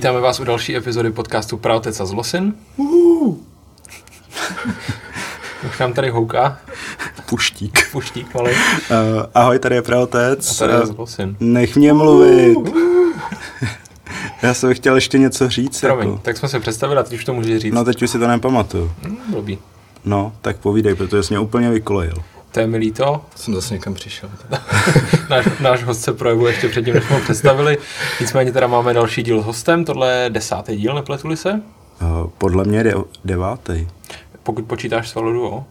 Vítáme vás u další epizody podcastu Pravotec a Zlosin. Už nám tady houká. Puštík. Puštík malý. Uh, ahoj, tady je Pravotec. A tady je Zlosin. Nech mě mluvit. Já jsem chtěl ještě něco říct. Promiň, jako. tak jsme se představili a teď už to můžeš říct. No teď už si to nepamatuju. Hm, blbý. No, tak povídej, protože jsi mě úplně vykolejil. To je mi líto. Jsem zase někam přišel. náš, náš host se projevuje ještě předtím, než jsme ho představili. Nicméně teda máme další díl s hostem. Tohle je desátý díl, nepletuli se? Uh, podle mě de- devátý. Pokud počítáš solo duo.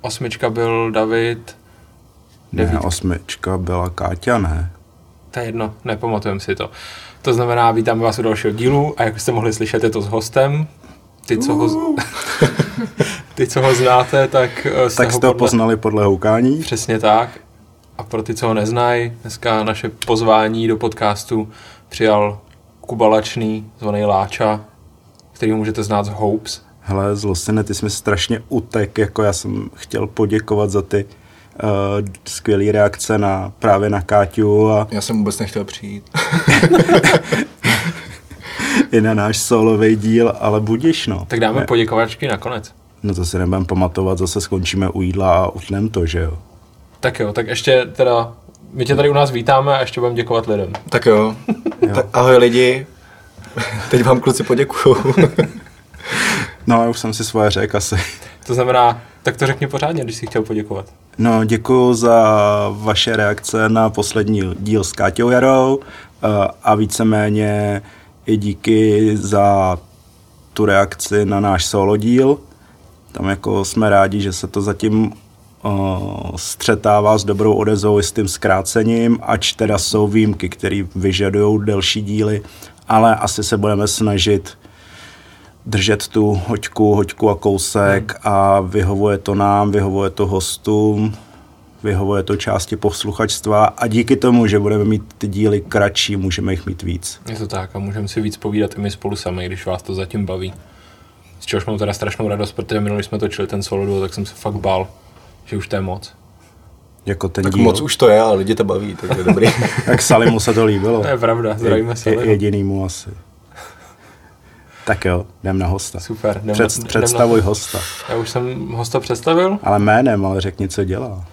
Osmička byl David. Ne, Devítka. osmička byla Káťa, ne? To je jedno, nepamatujem si to. To znamená, vítáme vás u dalšího dílu a jak jste mohli slyšet, je to s hostem. Ty, co ho, ty, co ho znáte, tak eh, jste Tak jste ho poznali podle houkání. Přesně tak. A pro ty, co ho neznají, dneska naše pozvání do podcastu přijal Kuba Lačný, zvaný Láča, který můžete znát z Hopes. Hele, zlostine, ty jsi mi strašně utek, jako já jsem chtěl poděkovat za ty uh, skvělé reakce na, právě na Káťu a Já jsem vůbec nechtěl přijít. i na náš solový díl, ale budiš, no. Tak dáme Ne. poděkovačky nakonec. No to si nebudem pamatovat, zase skončíme u jídla a utnem to, že jo? Tak jo, tak ještě teda, my tě tady u nás vítáme a ještě budeme děkovat lidem. tak jo. Jo. Tak ahoj lidi. Teď vám kluci poděkuju. No, já už jsem si svoje řekl asi. To znamená, tak to řekni pořádně, když jsi chtěl poděkovat. No, děkuji za vaše reakce na poslední díl s Káťou Jarou eh, a víceméně i díky za tu reakci na náš solo díl. Tam jako jsme rádi, že se to zatím uh, střetává s dobrou odezvou i s tím zkrácením, ač teda jsou výjimky, které vyžadují delší díly, ale asi se budeme snažit držet tu hoďku, hoďku a kousek a vyhovuje to nám, vyhovuje to hostům, vyhovuje to části posluchačstva a díky tomu, že budeme mít ty díly kratší, můžeme jich mít víc. Je to tak a můžeme si víc povídat i my spolu sami, když vás to zatím baví. Čehož mám teda strašnou radost, protože minulý jsme točili ten solo duo, tak jsem se fakt bál, že už to je moc. Jako ten tak díl. moc už to je, ale lidi to baví, tak je dobrý. Tak Salimu se to líbilo. To je pravda, zdravíme se. je, je, jedinýmu asi. Tak jo, jdem na hosta. Super, jdem Před, na- jdem představuj na- hosta. Já už jsem hosta představil. Ale jménem, ale řekni, co dělá.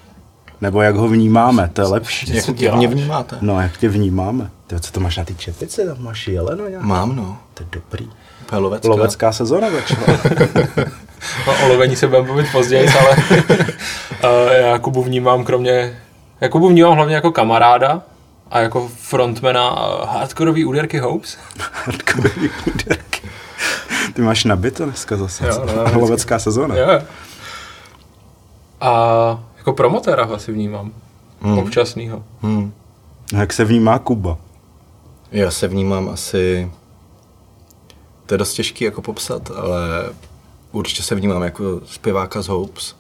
Nebo jak ho vnímáme, to je lepší. Co Jak, jak mě vnímáte? No, jak tě vnímáme. Ty, co to máš na ty čepici? Tam máš jeleno nějak? Mám no. To je dobrý. Úplně lovecká. Lovecká sezona začala. No, o lovení se budeme bavit později, ale uh, já Kubu vnímám kromě... Já Kubu vnímám hlavně jako kamaráda a jako frontmana uh, hardcoreový úderky Hopes. Hardcoreový úderky. Ty máš nabito dneska zase. Jo, no, vždycky. Lovecká sezona. Jo. A jako promotéra ho asi vnímám. Hmm. Občasnýho. Hmm. No, jak se vnímá Kuba? Já se vnímám asi... To je dost těžký jako popsat, ale určitě se vnímám jako zpěváka z Hopes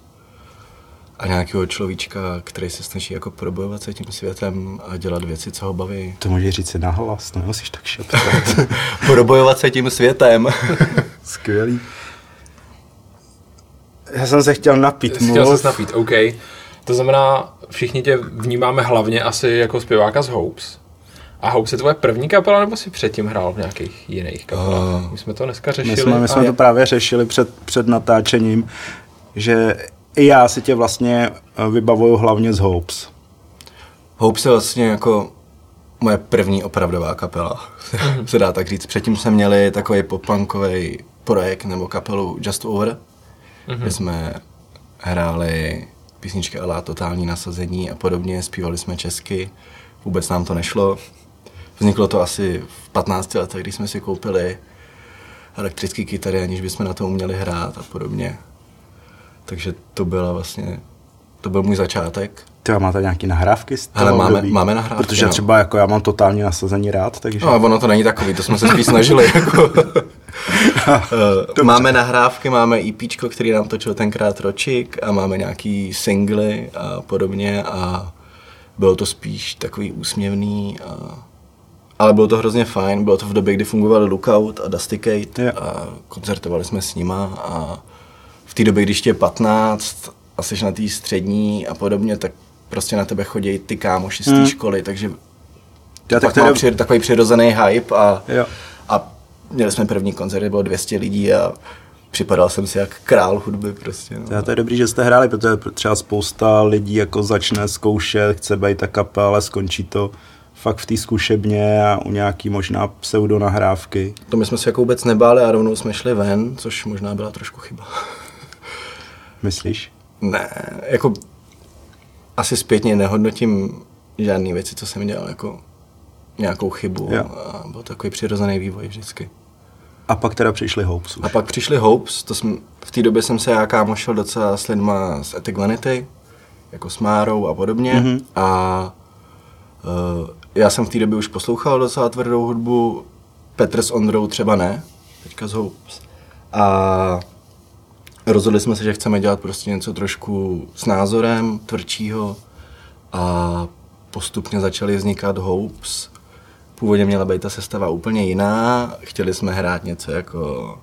a nějakého človíčka, který se snaží jako probojovat se tím světem a dělat věci, co ho baví. To můžeš říct si nahlas, no, nemusíš tak šeptat. Probojovat se tím světem. Skvělý. Já jsem se chtěl napít. Chtěl mluv. se napít, OK. To znamená, všichni tě vnímáme hlavně asi jako zpěváka z Hopes. A Hopes je tvoje první kapela, nebo si předtím hrál v nějakých jiných kapelách? Uh, My jsme to dneska řešili. My jsme, my jsme a to právě řešili před, před natáčením, že i já si tě vlastně eh, vybavuju hlavně z Hopes. Hopes je vlastně jako moje první opravdová kapela, se dá tak říct. Předtím jsme měli takový popunkový projekt nebo kapelu Just Over, kde jsme hráli písničky Alá totální nasazení a podobně, zpívali jsme česky, vůbec nám to nešlo. Vzniklo to asi v 15 letech, když jsme si koupili elektrické kytary, aniž bychom na to uměli hrát a podobně. Takže to byla vlastně, to byl můj začátek. Ty a máte nějaký nahrávky z toho Hele, máme- období? máme nahrávky, Protože no. třeba jako já mám totálně nasazení rád, takže... No, ono to není takový, to jsme se spíš snažili. Jako. Eh, máme nahrávky, máme EP, který nám točil tenkrát Ročik a máme nějaký singly a podobně a bylo to spíš takový úsměvný a ale bylo to hrozně fajn, bylo to v době, kdy fungovali Lookout a Dusty Kate Jo. a koncertovali jsme s nima a v té době, když tě je 15 a jsi na té střední a podobně, tak prostě na tebe chodí ty kámoši z té Hmm. školy, takže Já tak tak má při, takový přirozený hype a, jo. měli jsme první koncert, bylo 200 lidí a připadal jsem si jak král hudby prostě. No. To je dobrý, že jste hráli, protože třeba spousta lidí jako začne zkoušet, chce být ta kapela, ale skončí to fakt v té zkušebně a u nějaký možná pseudo nahrávky. To my jsme se jako vůbec nebáli a rovnou jsme šli ven, což možná byla trošku chyba. Myslíš? Ne, jako asi zpětně nehodnotím žádné věci, co jsem dělal, jako nějakou chybu Jo. a byl takový přirozený vývoj vždycky. A pak teda přišli Hopes už. A pak přišli Hopes, to jsem, v té době jsem se já kámošil docela s lidma z Ethic Vanity, jako s Márou a podobně. Mm-hmm. A uh, já jsem v té době už poslouchal docela tvrdou hudbu, Petr s Ondrou třeba ne, teďka z Hopes. A rozhodli jsme se, že chceme dělat prostě něco trošku s názorem, tvrdšího a postupně začaly vznikat Hopes. Původně měla být ta sestava úplně jiná, chtěli jsme hrát něco jako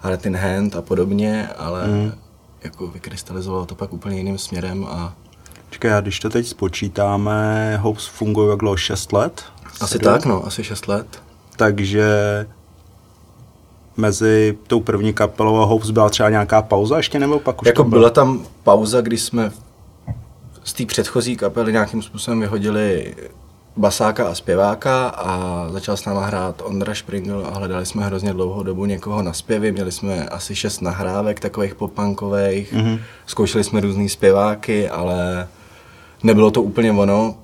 Heart in Hand a podobně, ale mm. jako vykrystalizovalo to pak úplně jiným směrem a Čekaj, a když to teď spočítáme, Hopes fungují jak dlouho 6 let? asi Sedm? tak, no, asi 6 let. Takže mezi tou první kapelou a Hopes byla třeba nějaká pauza ještě, nebo pak už Jako to bylo? byla tam pauza, kdy jsme z té předchozí kapely nějakým způsobem vyhodili basáka a zpěváka a začal s náma hrát Ondra Špringl a hledali jsme hrozně dlouhou dobu někoho na zpěvy. Měli jsme asi šest nahrávek takových popunkových, mm-hmm. zkoušeli jsme různý zpěváky, ale nebylo to úplně ono.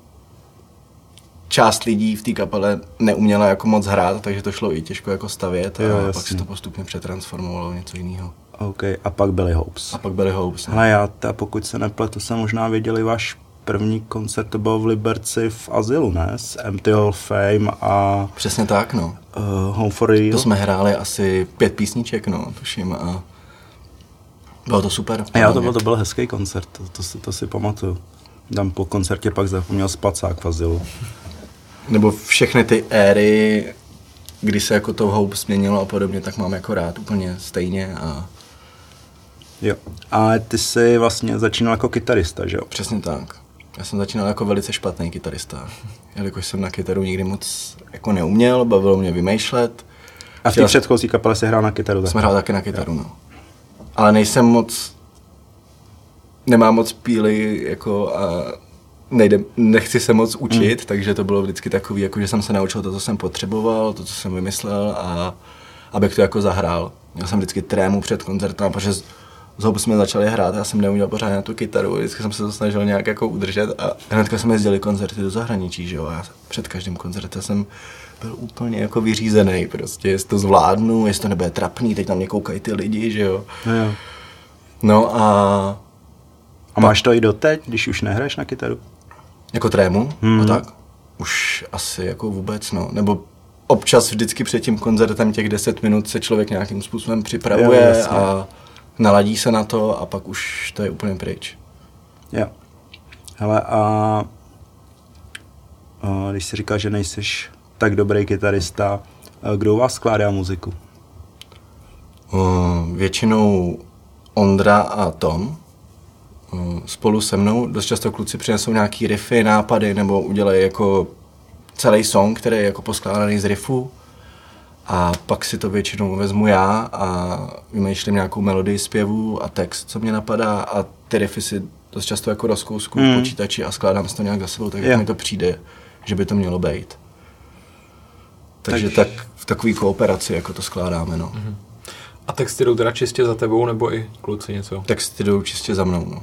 Část lidí v té kapele neuměla jako moc hrát, takže to šlo i těžko jako stavět a Jo, pak se to postupně přetransformovalo v něco jiného. OK, a pak byli Hopes. A pak byli Hopes. no. Hele, já, ta, pokud se nepletu, jsem možná věděli váš první koncert, to byl v Liberci v Azylu, ne? S of Fame a Přesně tak, no. uh, Home for Real. To jsme hráli asi pět písniček, no, tuším. A bylo to super. A já to byl, to byl hezký koncert, to, to, si, to si pamatuju. Tam po koncertě pak zapomněl spacák v Azylu. Nebo všechny ty éry, kdy se jako to Hope změnilo a podobně, tak mám jako rád úplně stejně a Jo. A ty jsi vlastně začínal jako kytarista, že jo? přesně tak. Já jsem začínal jako velice špatný kytarista, jelikož jsem na kytaru nikdy moc jako neuměl, bavilo mě vymýšlet. A v té předchozí kapele si hrál na kytaru Jsem taky. hrál taky na kytaru, no. Ale nejsem moc, nemám moc píly, jako a nejde, nechci se moc učit, mm. takže to bylo vždycky takový, jako že jsem se naučil to, co jsem potřeboval, to, co jsem vymyslel a abych to jako zahrál. Měl jsem vždycky trému před koncertem, protože z, z Hope jsme začali hrát, já jsem neuměl pořád na tu kytaru, vždycky jsem se to snažil nějak jako udržet a hnedka jsme jezdili koncerty do zahraničí, že jo, a před každým koncertem jsem byl úplně jako vyřízený prostě, jestli to zvládnu, jestli to nebude trapný, teď na mě koukají ty lidi, že jo. Jo, jo. No a A máš to i doteď, když už nehraješ na kytaru? jako trému Mhm. a tak, už asi jako vůbec, no, nebo občas vždycky před tím koncertem těch 10 minut se člověk nějakým způsobem Jo, připravuje jasně. a naladí se na to a pak už to je úplně pryč. Jo. Hele, a, a když jsi říkal, že nejsi tak dobrý kytarista, a kdo u vás skládá muziku? Uh, většinou Ondra a Tom spolu se mnou. Dost často kluci přinesou nějaký riffy, nápady nebo udělají jako celý song, který je jako poskládaný z riffů. A pak si to většinou vezmu já a vymýšlím nějakou melodii zpěvu a text, co mě napadá a ty riffy si dost často jako rozkousku v Mm. počítači a skládám si to nějak za sebou, tak Jo. jak mi to přijde, že by to mělo být. Takže Takže- tak v takové kooperaci jako to skládáme, no. A texty jdou teda čistě za tebou, nebo i kluci něco? Texty jdou čistě za mnou, no.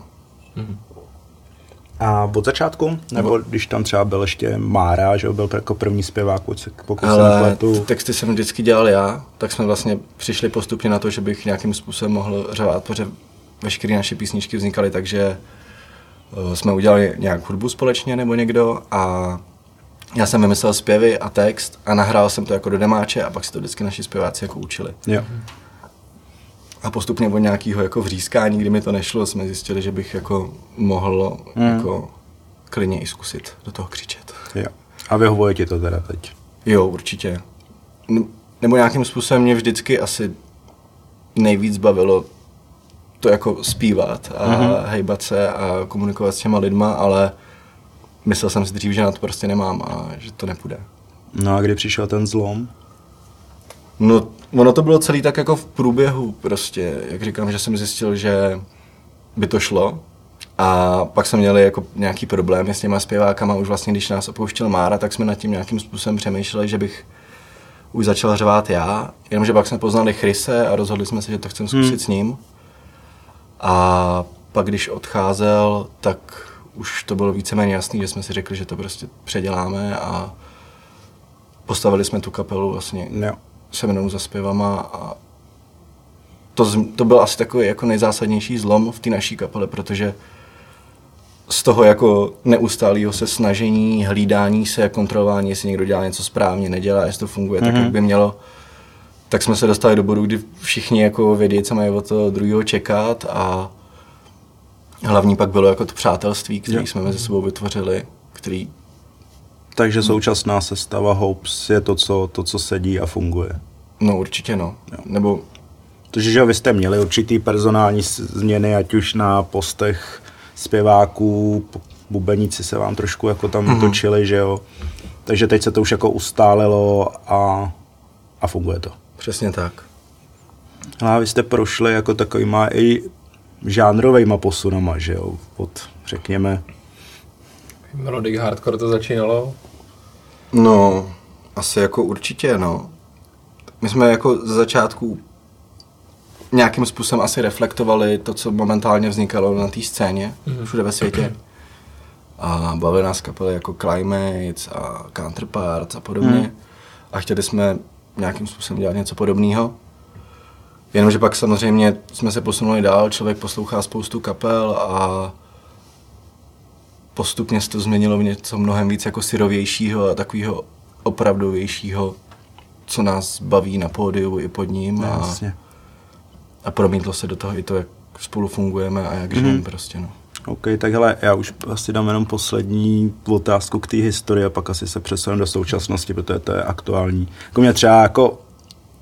A od začátku? Nebo když tam třeba byl ještě Mára, že byl jako první zpěvák, pokud se, pokud se Ale nepletu. ty texty jsem vždycky dělal já, tak jsme vlastně přišli postupně na to, že bych nějakým způsobem mohl řvát, protože veškeré naše písničky vznikaly tak, že eh, jsme udělali nějak hudbu společně nebo někdo a já jsem vymyslel zpěvy a text a nahrál jsem to jako do demáče a pak si to vždycky naši zpěváci jako učili. Jo. A postupně od nějakého jako vřískání, kdy mi to nešlo, jsme zjistili, že bych jako mohl jako klidně i zkusit do toho křičet. jo. A vyhovuje ti to teda teď? Jo, určitě. Ne- Nebo nějakým způsobem mě vždycky asi nejvíc bavilo to jako zpívat a mm-hmm. hejbat se a komunikovat s těma lidma, ale myslel jsem si dřív, že na to prostě nemám a že to nepůjde. No a kdy přišel ten zlom? No, ono to bylo celý tak jako v průběhu prostě, jak říkám, že jsem zjistil, že by to šlo, a pak jsme měli jako nějaký problémy s těma zpěvákama, už vlastně když nás opouštěl Mára, tak jsme nad tím nějakým způsobem přemýšleli, že bych už začal řvát já, jenomže pak jsme poznali Chryse a rozhodli jsme se, že to chceme zkusit hmm. s ním. A pak když odcházel, tak už to bylo víceméně jasný, že jsme si řekli, že to prostě předěláme a postavili jsme tu kapelu vlastně jo. Se mnou za zpěvama a to, to byl asi takový jako nejzásadnější zlom v té naší kapele, protože z toho jako neustálého se snažení, hlídání se, kontrolování, jestli někdo dělá něco správně, nedělá, jestli to funguje mm-hmm. tak, jak mhm. by mělo, tak jsme se dostali do bodu, kdy všichni jako vědí, co mají od toho druhého čekat a hlavní pak bylo jako to přátelství, které jsme mezi sebou vytvořili, který... Takže současná sestava Hopes je to, co, to, co sedí a funguje. No určitě no. Jo. Nebo... Protože že vy jste měli určitý personální změny, ať už na postech zpěváků, bubeníci se vám trošku jako tam mm-hmm. točili, že jo. Takže teď se to už jako ustálilo a, a funguje to. Přesně tak. A vy jste prošli jako takovýma i žánrovejma posunama, že jo, od, řekněme... Melodic hardcore to začínalo? No, asi jako určitě, no. My jsme jako z začátku nějakým způsobem asi reflektovali to, co momentálně vznikalo na té scéně mm-hmm. všude ve světě. A bavili nás kapely jako Climates a Counterparts a podobně. Mm. A chtěli jsme nějakým způsobem dělat něco podobného. Jenomže pak samozřejmě jsme se posunuli dál, člověk poslouchá spoustu kapel a postupně se to změnilo v něco mnohem víc jako syrovějšího a takového opravdovějšího, co nás baví na pódiu i pod ním. a, jasně a promítlo se do toho i to, jak spolu fungujeme a jak mm. žijeme prostě, no. OK, tak hele, já už asi dám jenom poslední otázku k té historii a pak asi se přesunu do současnosti, protože to je aktuální. Jako mě třeba jako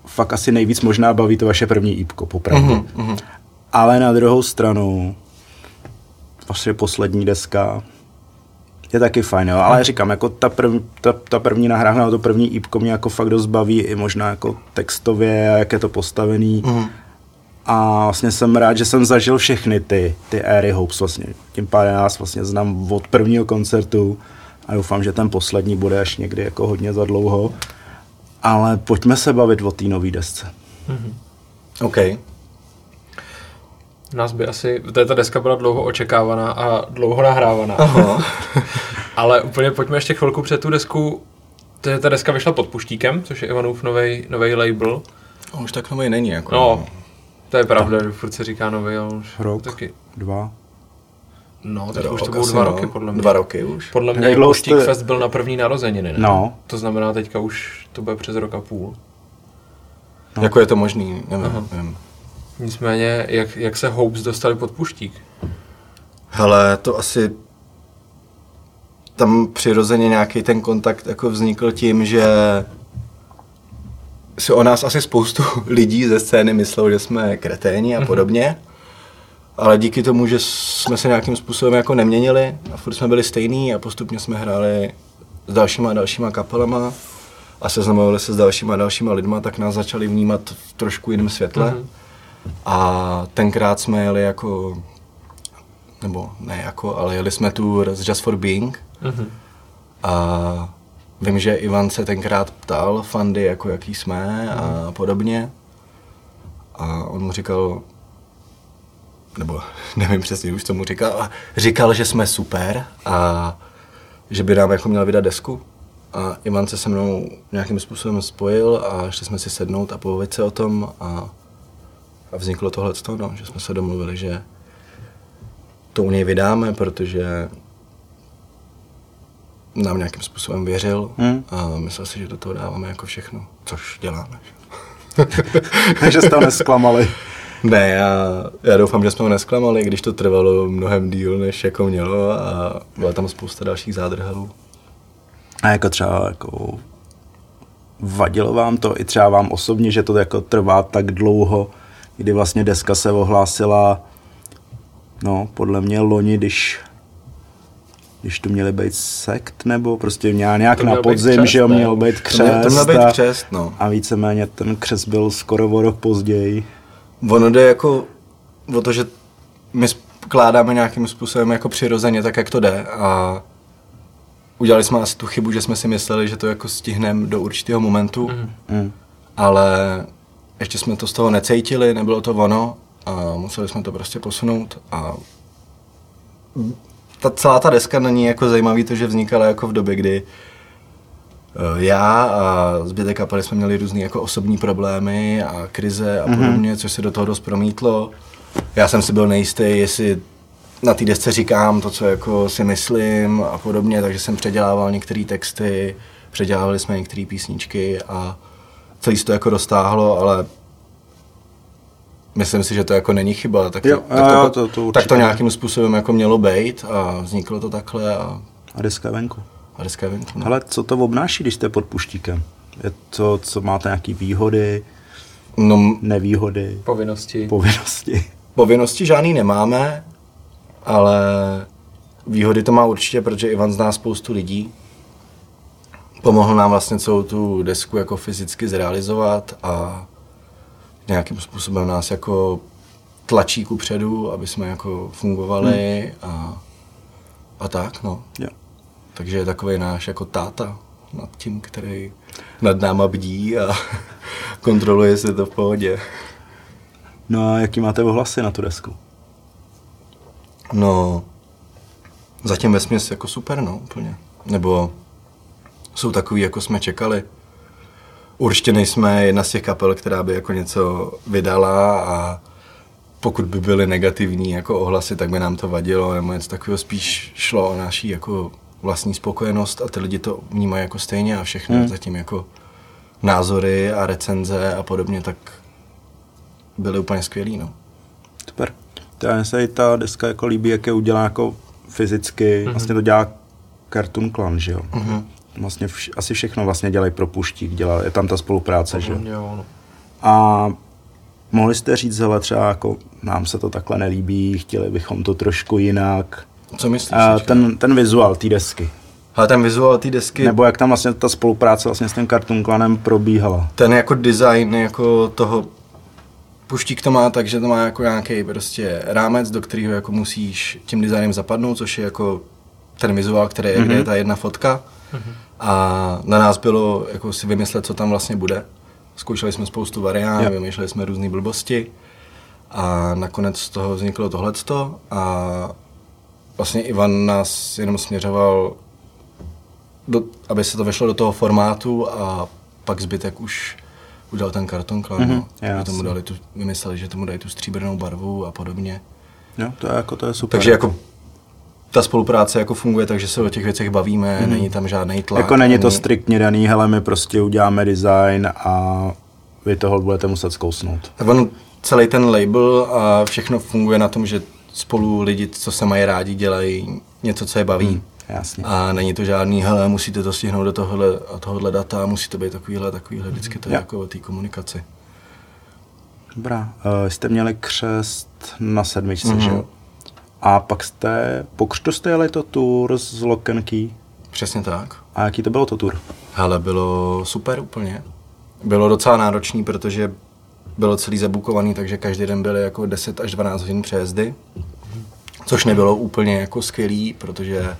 fakt asi nejvíc možná baví to vaše první jípko, popravdě. Mm-hmm, mm-hmm. Ale na druhou stranu, vaše poslední deska je taky fajn, jo. ale říkám, jako ta, prv, ta, ta první nahrávka, to první jípko mě jako fakt dost baví i možná jako textově a jak je to postavený. Mm-hmm a vlastně jsem rád, že jsem zažil všechny ty, ty éry Hopes vlastně. Tím pádem nás vlastně znám od prvního koncertu a doufám, že ten poslední bude až někdy jako hodně za dlouho. Ale pojďme se bavit o té nové desce. Mm-hmm. OK. Nás by asi, ta deska byla dlouho očekávaná a dlouho nahrávaná. Aha. Ale úplně pojďme ještě chvilku před tu desku. Ta deska vyšla pod Puštíkem, což je Ivanův nový label. On už tak nový není. Jako no, to je pravda, že furt se říká nový, ale už Rok, taky. dva. No, tak už to budou dva no. roky, podle mě. Dva roky už. Podle mě Nejdlo jste... Fest byl na první narozeniny, ne? No. To znamená, teďka už to bude přes rok a půl. No. Jako je to možný, nevím. nevím. Nicméně, jak, jak se Hopes dostali pod puštík? Hele, to asi tam přirozeně nějaký ten kontakt jako vznikl tím, že si o nás asi spoustu lidí ze scény myslelo, že jsme kreténi a mhm. podobně. Ale díky tomu, že jsme se nějakým způsobem jako neměnili a furt jsme byli stejní a postupně jsme hráli s dalšíma a dalšíma kapelama a seznamovali se s dalšíma a dalšíma lidma, tak nás začali vnímat v trošku jiném světle. Mm-hmm. A tenkrát jsme jeli jako, nebo ne jako, ale jeli jsme tu z Just for Being. Mm-hmm. A Vím, že Ivan se tenkrát ptal fandy, jako jaký jsme a podobně. A on mu říkal, nebo nevím přesně už, co mu říkal, říkal, že jsme super a že by nám jako měl vydat desku. A Ivan se se mnou nějakým způsobem spojil a šli jsme si sednout a povědět se o tom a, a vzniklo tohle, no, že jsme se domluvili, že to u něj vydáme, protože nám nějakým způsobem věřil hmm. a myslel si, že do toho dáváme jako všechno, což děláme. Takže jste ho nesklamali. Ne, já, já doufám, že jsme ho nesklamali, když to trvalo mnohem díl, než jako mělo a byla tam spousta dalších zádrhelů. A jako třeba jako vadilo vám to i třeba vám osobně, že to jako trvá tak dlouho, kdy vlastně deska se ohlásila, no, podle mě loni, když když to měli být sekt, nebo prostě nějak, nějak To na měl podzim, křest, že jo, měl být To křest. měl, to měl být a, křest, no. a víceméně ten křest byl skoro o rok později. Ono jde jako o to, že my skládáme nějakým způsobem jako přirozeně, tak jak to jde a udělali jsme asi tu chybu, že jsme si mysleli, že to jako stihneme do určitého momentu, mm. Mm. ale ještě jsme to z toho necítili, nebylo to ono a museli jsme to prostě posunout a ta celá ta deska není jako zajímavý to, že vznikala jako v době, kdy eh, já a zbytek kapely jsme měli různé jako osobní problémy a krize a podobně, mm-hmm. což se do toho dost promítlo. Já jsem si byl nejistý, jestli na té desce říkám to, co jako si myslím a podobně, takže jsem předělával některé texty, předělávali jsme některé písničky a celý se to jako roztáhlo, ale myslím si, že to jako není chyba, tak to, Jo, tak, jo, to, jo, to, to- tak to nějakým způsobem jako mělo být a vzniklo to takhle a, A deska je venku. a deska je venku. No. Ale co to obnáší, když jste pod puštíkem? Je to, co máte nějaký výhody, No, nevýhody, Povinnosti. povinnosti? Povinnosti žádný nemáme, ale výhody to má určitě, protože Ivan zná spoustu lidí. Pomohl nám vlastně celou tu desku jako fyzicky zrealizovat a nějakým způsobem nás jako tlačí ku předu, aby jsme jako fungovali a, a tak, no. Jo. Takže je takový náš jako táta nad tím, který nad náma bdí a kontroluje, jestli je to v pohodě. No a jaký máte ohlasy na tu desku? No, zatím ve jako super, no, úplně. Nebo jsou takový, jako jsme čekali. Určitě nejsme jedna z těch kapel, která by jako něco vydala a pokud by byly negativní jako ohlasy, tak by nám to vadilo, nebo něco takového spíš šlo o naší jako vlastní spokojenost a ty lidi to vnímají jako stejně a všechno hmm. zatím jako názory a recenze a podobně, tak byly úplně skvělý, no. Super. To já se i ta deska jako líbí, jak je udělá jako fyzicky. Mhm. Mm-hmm. Vlastně to dělá Cartoon Clan, že jo? Mhm. Mm-hmm. Vlastně vš- asi všechno vlastně dělají pro puštík, dělá, je tam ta spolupráce, že jo? No. A mohli jste říct, hele, třeba jako nám se to takhle nelíbí, chtěli bychom to trošku jinak. Co myslíš? A ten, ten vizuál té desky. Ale ten vizuál té desky, Nebo jak tam vlastně ta spolupráce vlastně s tím Cartoon Clanem probíhala. ten jako design jako toho puštík to má tak, že to má jako nějaký prostě rámec, do kterého jako musíš tím designem zapadnout, což je jako ten vizuál, který je, mm-hmm. kde je ta jedna fotka. Mm-hmm. A na nás bylo jako si vymyslet, co tam vlastně bude. Zkoušeli jsme spoustu variant, Jo. vymýšleli jsme různé blbosti a nakonec z toho vzniklo tohleto a vlastně Ivan nás jenom směřoval, do, aby se to vešlo do toho formátu a pak zbytek už udělal ten karton klan, no. Jasně. tomu dali tu, vymysleli, že tomu dají tu stříbrnou barvu a podobně. Jo, to je jako, to je super. Takže jako ta spolupráce jako funguje, takže se o těch věcech bavíme, mm. není tam žádný tlak. Jako není to striktně daný, hele, my prostě uděláme design a vy toho budete muset zkousnout. Tak on, celý ten label a všechno funguje na tom, že spolu lidi, co se mají rádi, dělají něco, co je baví. Hmm, jasně. A není to žádný, hele, musíte to stihnout do tohohle a tohohle data, musí to být takovýhle, takovýhle, vždycky to je Jo. jako o té komunikaci. Dobrá, uh, jste měli křest na sedmičce, Mhm. mm-hmm. že jo? A pak jste, po křtu jste jeli to tour z Lock and Key. Přesně tak. A jaký to bylo to tour? Ale bylo super úplně. Bylo docela náročný, protože bylo celý zabukovaný, takže každý den byly jako 10 až 12 hodin přejezdy. Což nebylo úplně jako skvělý, protože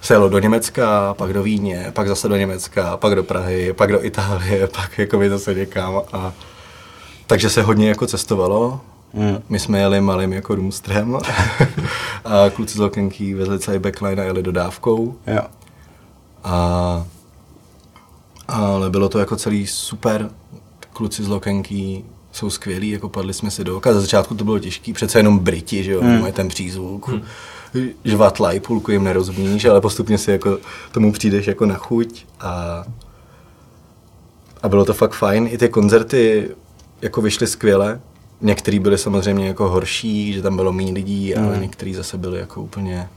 se jelo do Německa, pak do Vídně, pak zase do Německa, pak do Prahy, pak do Itálie, pak jako by zase někam. A... Takže se hodně jako cestovalo. Mm. My jsme jeli malým jako roomstrem a kluci z Lokenky vezli celý backline a jeli dodávkou. Jo. A, ale bylo to jako celý super. Kluci z Lokenky jsou skvělí, jako padli jsme si do oka. Za začátku to bylo těžké, přece jenom Briti, že jo, hmm. mají ten přízvuk. Hmm. Žvatlaj, půlku jim nerozumíš, ale postupně si jako tomu přijdeš jako na chuť a, a bylo to fakt fajn. I ty koncerty jako vyšly skvěle. Některý byly samozřejmě jako horší, že tam bylo méně lidí, ale některý zase byly jako úplně,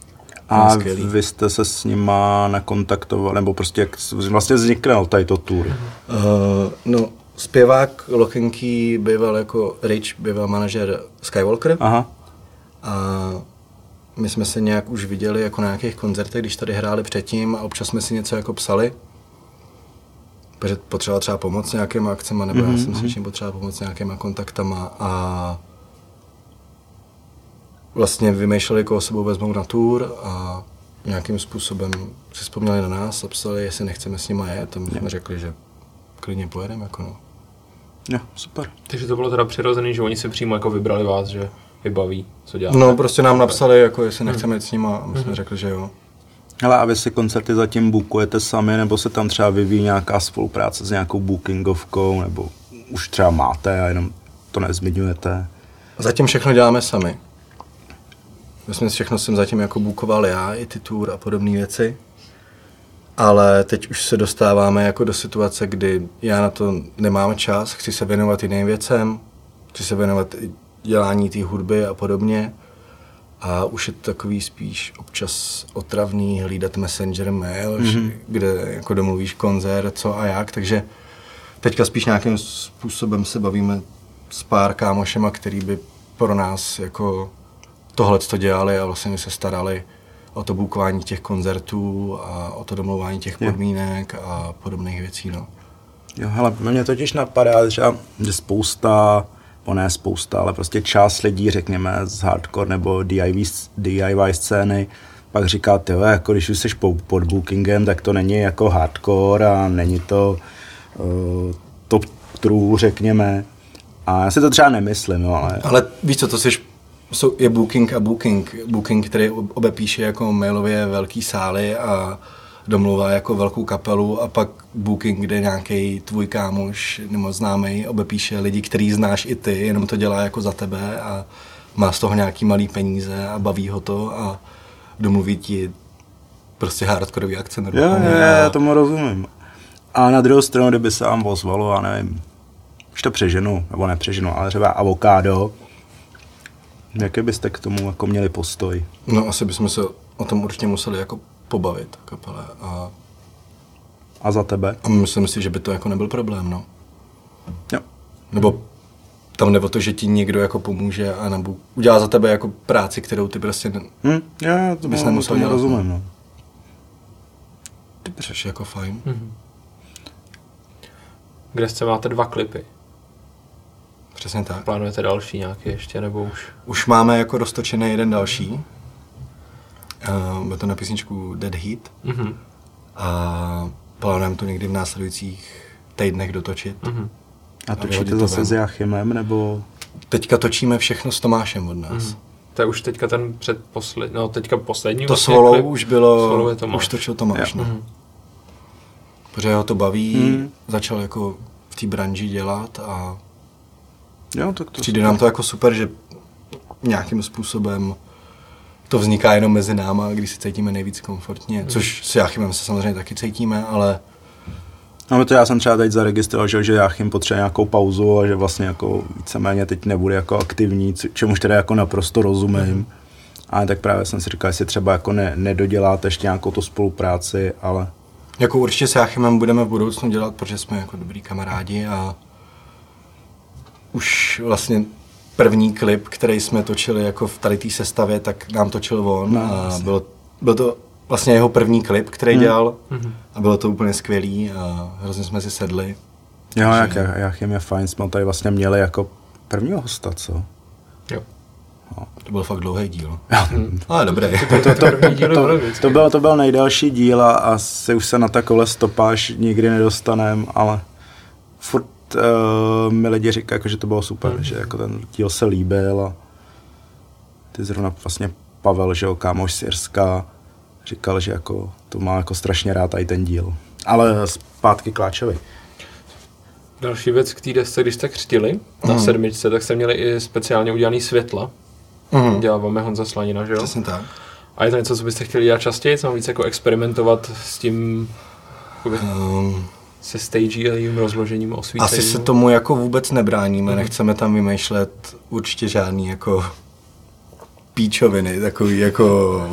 A skvělý. vy jste se s nima nakontaktovali, nebo prostě jak vlastně vznikl tady to tour? Uh, no, zpěvák Lochenky býval jako Rich, býval manažer Skywalker Aha. a my jsme se nějak už viděli jako na nějakých koncertech, když tady hráli předtím a občas jsme si něco jako psali. Protože potřeba třeba pomoc nějakýma akcemi, nebo mm-hmm. já jsem s něčím potřeba pomoc s nějakýma kontaktama a vlastně vymýšleli, koho sebou vezmou na tour a nějakým způsobem si vzpomněli na nás a psali, jestli nechceme s nimi jet. A my jsme řekli, že klidně pojedeme. Jako no. Jo, super. Takže to bylo teda přirozený, že oni si přímo jako vybrali vás, že je baví, co děláte. No, prostě nám napsali, jako jestli nechceme jít s nimi a my jsme řekli, že jo. Ale a vy si koncerty zatím bookujete sami, nebo se tam třeba vyvíjí nějaká spolupráce s nějakou bookingovkou, nebo už třeba máte a jenom to nezmiňujete? Zatím všechno děláme sami. Vlastně všechno jsem zatím jako bukoval já, i ty tour a podobné věci. Ale teď už se dostáváme jako do situace, kdy já na to nemám čas, chci se věnovat jiným věcem, chci se věnovat dělání té hudby a podobně. A už je to takový spíš občas otravný hlídat messenger mail, mm-hmm. kde jako domluvíš koncert, co a jak, takže teďka spíš nějakým způsobem se bavíme s pár kámošema, který by pro nás jako tohle to dělali a vlastně se starali o to bukování těch koncertů a o to domlouvání těch podmínek a podobných věcí. No. Jo, hele, mě totiž napadá, že, že spousta, o ne spousta, ale prostě část lidí, řekněme, z hardcore nebo DIY, DIY scény, pak říká, ty jako když už jsi pod bookingem, tak to není jako hardcore a není to uh, top true, řekněme. A já si to třeba nemyslím, no, ale... Ale víš co, to jsi je booking a booking. Booking, který obepíše jako mailově velký sály a domluvá jako velkou kapelu a pak booking, kde nějaký tvůj kámoš nebo známý obepíše lidi, který znáš i ty, jenom to dělá jako za tebe a má z toho nějaký malý peníze a baví ho to a domluví ti prostě hardcoreový akce. Jo, jo, já tomu rozumím. A na druhou stranu, kdyby se vám ozvalo, já nevím, už to přeženu, nebo nepřeženu, ale třeba avokádo, Jaký byste k tomu jako měli postoj? No asi bychom se o tom určitě museli jako pobavit kapele a... A za tebe? A myslím si, že by to jako nebyl problém, no. Jo. Nebo tam nebo to, že ti někdo jako pomůže a nebo udělá za tebe jako práci, kterou ty prostě hmm, já to bys nemusel dělat. rozumím, no. Což je jako fajn. Mm-hmm. Kde jste máte dva klipy? Přesně tak. Plánujete další nějaký ještě, nebo už? Už máme jako roztočený jeden další. Uh, bude to na písničku Dead Heat. Mm-hmm. A plánujeme to někdy v následujících týdnech dotočit. Mm-hmm. A točíte zase s Jachimem, nebo? Teďka točíme všechno s Tomášem od nás. Mm-hmm. To je už teďka ten předposlední, no teďka poslední To vlastně solo klip. už bylo, už točil Tomáš, no. Mm-hmm. Protože ho to baví, mm. začal jako v té branži dělat a Jo, tak to Přijde nám to jako super, že nějakým způsobem to vzniká jenom mezi náma, když se cítíme nejvíc komfortně, mm. což s Jáchymem se samozřejmě taky cítíme, ale No to já jsem třeba teď zaregistroval, že, že Jáchym potřebuje nějakou pauzu a že vlastně jako víceméně teď nebude jako aktivní, čemuž teda jako naprosto rozumím. Mm. Ale tak právě jsem si říkal, jestli třeba jako ne, nedoděláte ještě nějakou tu spolupráci, ale... Jako určitě s Jáchymem budeme v budoucnu dělat, protože jsme jako dobrý kamarádi a už vlastně první klip, který jsme točili jako v tady té sestavě, tak nám točil on no, a bylo, byl to vlastně jeho první klip, který hmm. dělal hmm. a bylo to úplně skvělý a hrozně jsme si sedli. Jo, takže... jak Jachim je fajn, jsme tady vlastně měli jako prvního hosta, co? Jo. No. To byl fakt dlouhý díl. Ale dobrý. To, to, to, to, to, byl, to byl nejdelší díl a asi už se na takové stopáž nikdy nedostanem, ale furt uh, mi lidi říkají, jako, že to bylo super, mm. že jako ten díl se líbil a ty zrovna vlastně Pavel, že jo, kámoš z Irska, říkal, že jako to má jako strašně rád i ten díl. Ale zpátky Kláčovi. Další věc k té desce, když jste křtili na mm. sedmičce, tak jste měli i speciálně udělaný světla. Mm. Dělal vám Honza Slanina, že jo? Přesně tak. A je to něco, co byste chtěli dělat častěji, co víc jako experimentovat s tím, um, se stage a jejím rozložením osvícení? Asi se tomu jako vůbec nebráníme, mm. nechceme tam vymýšlet určitě žádný jako píčoviny, takový jako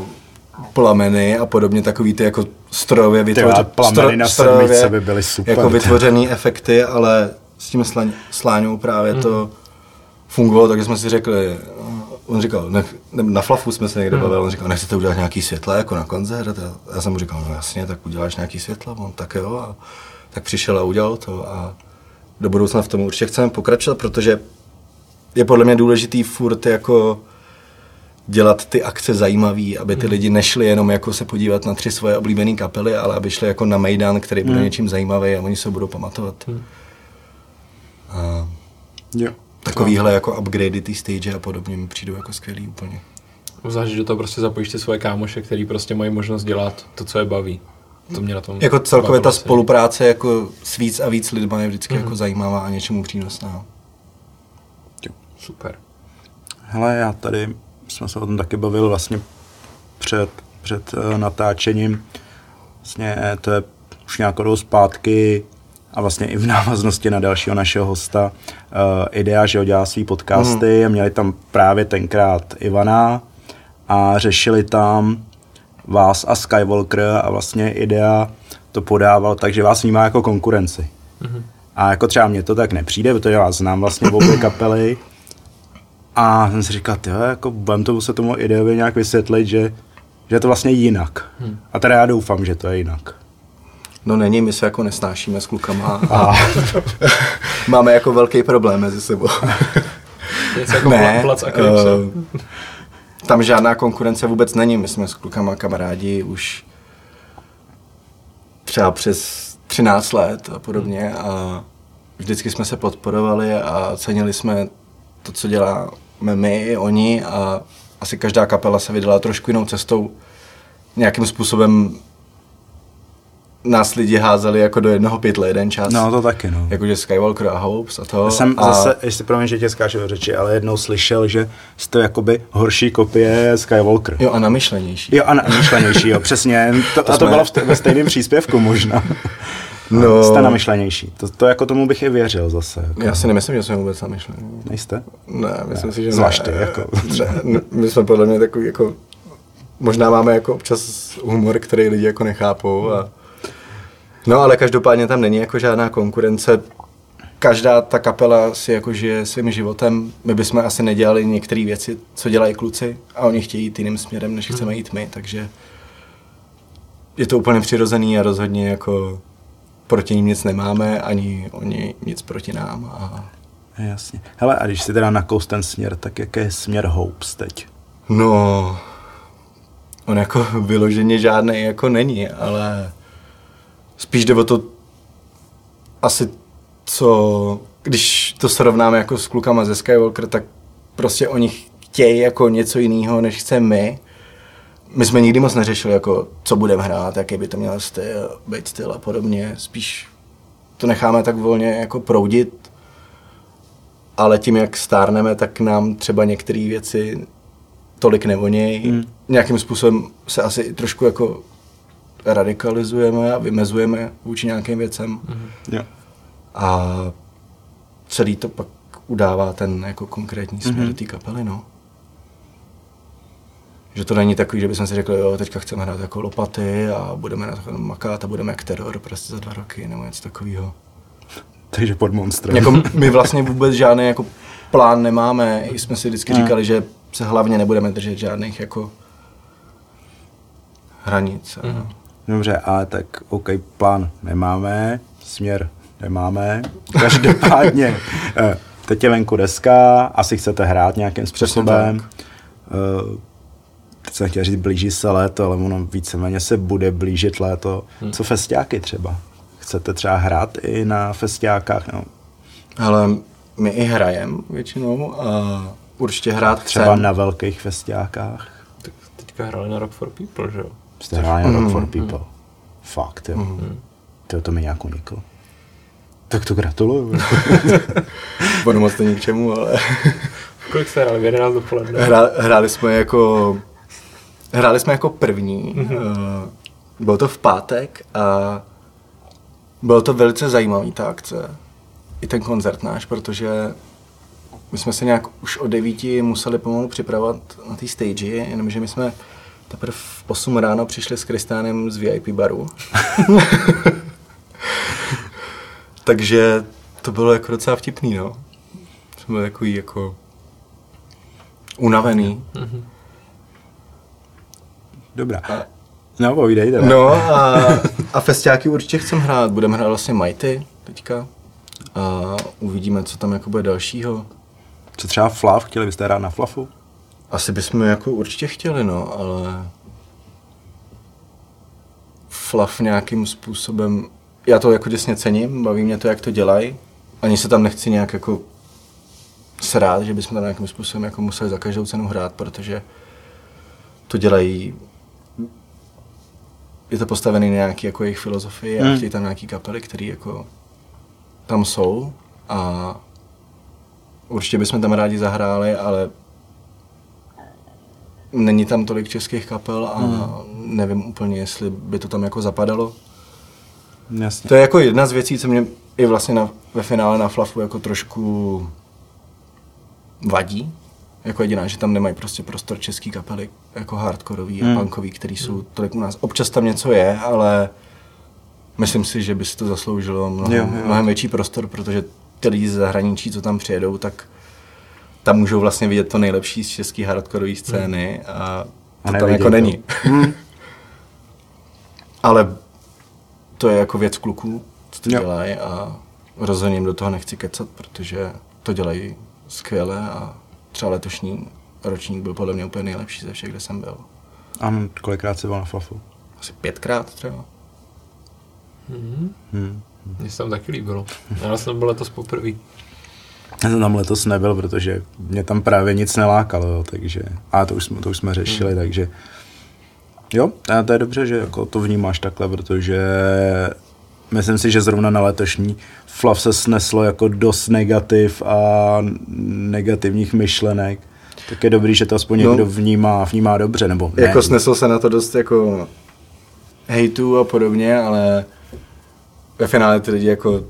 plameny a podobně, takový ty jako strojově vytvořené plameny na strojově, by byly super. Jako vytvořený efekty, ale s tím sláňou právě mm. to fungovalo, takže jsme si řekli, on říkal, nech, na flafu jsme se někde bavili, on říkal, nechcete udělat nějaký světla jako na koncert? A já jsem mu říkal, no jasně, tak uděláš nějaký světla, on tak jo. A tak přišel a udělal to a do budoucna v tom určitě chceme pokračovat, protože je podle mě důležitý furt jako dělat ty akce zajímavý, aby ty lidi nešli jenom jako se podívat na tři svoje oblíbené kapely, ale aby šli jako na Mejdan, který bude něčím zajímavý a oni se budou pamatovat. A Jo. takovýhle jako upgradey ty stage a podobně mi přijdou jako skvělý úplně. Zvlášť, že do toho prostě zapojíš ty svoje kámoše, který prostě mají možnost dělat to, co je baví. To mě na tom Jako celkově ta se. spolupráce jako s víc a víc lidma je vždycky jako zajímavá a něčemu přínosná. Super. Hele, já tady jsme se o tom taky bavili vlastně před, před uh, natáčením. Vlastně eh, to je už nějakou dobu zpátky a vlastně i v návaznosti na dalšího našeho hosta uh, Idea, že ho dělá svý podcasty mm. a měli tam právě tenkrát Ivana a řešili tam vás a Skywalker a vlastně Idea to podával, takže vás vnímá jako konkurenci. Mm-hmm. A jako třeba mně to tak nepřijde, protože já znám vlastně obě kapely a jsem si říkal, jo, jako budem to se tomu ideově nějak vysvětlit, že, že je to vlastně jinak. Hmm. A teda já doufám, že to je jinak. No není, my se jako nesnášíme s klukama a máme jako velký problém mezi sebou. Něco jako ne, plac a uh, tam žádná konkurence vůbec není, my jsme s klukama kamarádi už třeba přes 13 let a podobně a vždycky jsme se podporovali a cenili jsme to, co děláme my i oni a asi každá kapela se vydala trošku jinou cestou. Nějakým způsobem nás lidi házeli jako do jednoho pytle jeden čas. No to taky, no. Jakože Skywalker a Hopes a to. Já jsem a... zase, jestli promiň, že tě skáču do řeči, ale jednou slyšel, že jste jakoby horší kopie Skywalker. Jo, a namyšlenější. Jo, a namyšlenější, jo, přesně. To, To a to jsme- bylo v ve stejném příspěvku možná. No. Jste namyšlenější. To, to jako tomu bych i věřil zase. Jako. Já si nemyslím, že jsme vůbec namyšlení. Nejste? Ne, myslím si, že Zvlášť ne. jako. My jsme podle mě takový jako... Možná máme jako občas humor, který lidi jako nechápou a... No ale každopádně tam není jako žádná konkurence. Každá ta kapela si jako žije svým životem. My bychom asi nedělali některé věci, co dělají kluci a oni chtějí jít jiným směrem, než chceme jít my, takže je to úplně přirozený a rozhodně jako proti ním nic nemáme, ani oni nic proti nám. A Jasně. Hele, a když si teda nakous ten směr, tak jaký je směr Hopes teď? No, on jako vyloženě žádný jako není, ale spíš jde o to asi co, když to srovnáme jako s klukama ze Skywalker, tak prostě oni chtějí jako něco jiného, než chceme my. My jsme nikdy moc neřešili, jako, co budeme hrát, jaký by to měl styl, být styl a podobně. Spíš to necháme tak volně jako proudit, ale tím, jak stárneme, tak nám třeba některé věci tolik nevonějí. Hmm. Nějakým způsobem se asi trošku jako radikalizujeme a vymezujeme vůči nějakým věcem. Hmm. Jo. A celý to pak udává ten jako konkrétní směr mm-hmm. té kapely, no. Že to není takový, že bychom si řekli, jo, teďka chceme hrát jako lopaty a budeme na to makat a budeme jak teror prostě za dva roky nebo něco takového. Takže pod monstrem. Jako my vlastně vůbec žádný jako plán nemáme. I jsme si vždycky Ne. říkali, že se hlavně nebudeme držet žádných jako hranic. Mm. Dobře, ale tak OK, plán nemáme, směr nemáme. Každopádně, eh, teď je venku deska, asi chcete hrát nějakým způsobem. Eh, Teď jsem chtěl říct, blíží se léto, ale ono víceméně se bude blížit léto. Co festiáky třeba? Chcete třeba hrát i na festiákách? No, Ale my i hrajeme většinou a určitě hrát třeba chcem. na velkých festiákách? Tak teďka hráli na Rock for People, že jo? Jste hráli na Rock for People. Fakt, jo. To, to mi nějak uniklo. Tak to gratuluju. Ono moc není k čemu, ale Kolik jste hráli? V 11 dopoledne? Hra, hráli jsme jako hráli jsme jako první. Mm-hmm. Bylo to v pátek a bylo to velice zajímavý ta akce. I ten koncert náš, protože my jsme se nějak už o devíti museli pomalu připravovat na té stage, jenomže my jsme teprve v 8 ráno přišli s Kristánem z VIP baru. Takže to bylo jako docela vtipný, no. Jsme byli takový jako unavený. Dobrá. No, povídej teda. No a, a festiáky určitě chcem hrát. Budeme hrát vlastně Mighty teďka. A uvidíme, co tam jako bude dalšího. Co třeba Flav? Chtěli byste hrát na Flafu? Asi bychom jako určitě chtěli, no, ale Fluff nějakým způsobem, já to jako děsně cením, baví mě to, jak to dělají. Ani se tam nechci nějak jako srát, že bychom tam nějakým způsobem jako museli za každou cenu hrát, protože to dělají je to postavené na nějaký jako jejich filozofii a Hmm. chtějí tam nějaký kapely, které jako tam jsou a určitě bychom tam rádi zahráli, ale není tam tolik českých kapel a nevím úplně, jestli by to tam jako zapadalo. Jasně. To je jako jedna z věcí, co mě i vlastně na, ve finále na Flafu jako trošku vadí. Jako jediná, že tam nemají prostě prostor český kapely, jako hardkorový Hmm. a punkový, který jsou tolik u nás. Občas tam něco je, ale myslím si, že by si to zasloužilo mnohem, Jo, jo. mnohem větší prostor, protože ty lidi ze zahraničí, co tam přijedou, tak tam můžou vlastně vidět to nejlepší z české hardkorové scény a A to tam jako to. není. Hmm. Ale to je jako věc kluků, co to Jo. dělají a rozhodně jim do toho nechci kecat, protože to dělají skvěle a třeba letošní ročník byl podle mě úplně nejlepší ze všech, kde jsem byl. A kolikrát jsi byl na Flafu? Asi pětkrát třeba. Mhm. Hmm. Mně se tam taky líbilo. Já jsem byl letos poprvé. Já jsem tam letos nebyl, protože mě tam právě nic nelákalo, jo, takže, a to už jsme, to už jsme řešili, takže jo, a to je dobře, že jako to vnímáš takhle, protože myslím si, že zrovna na letošní Flav se sneslo jako dost negativ a negativních myšlenek, tak je dobrý, že to aspoň No. někdo vnímá, vnímá dobře, nebo ne. Jako snesl se na to dost jako hejtů a podobně, ale ve finále ty lidi jako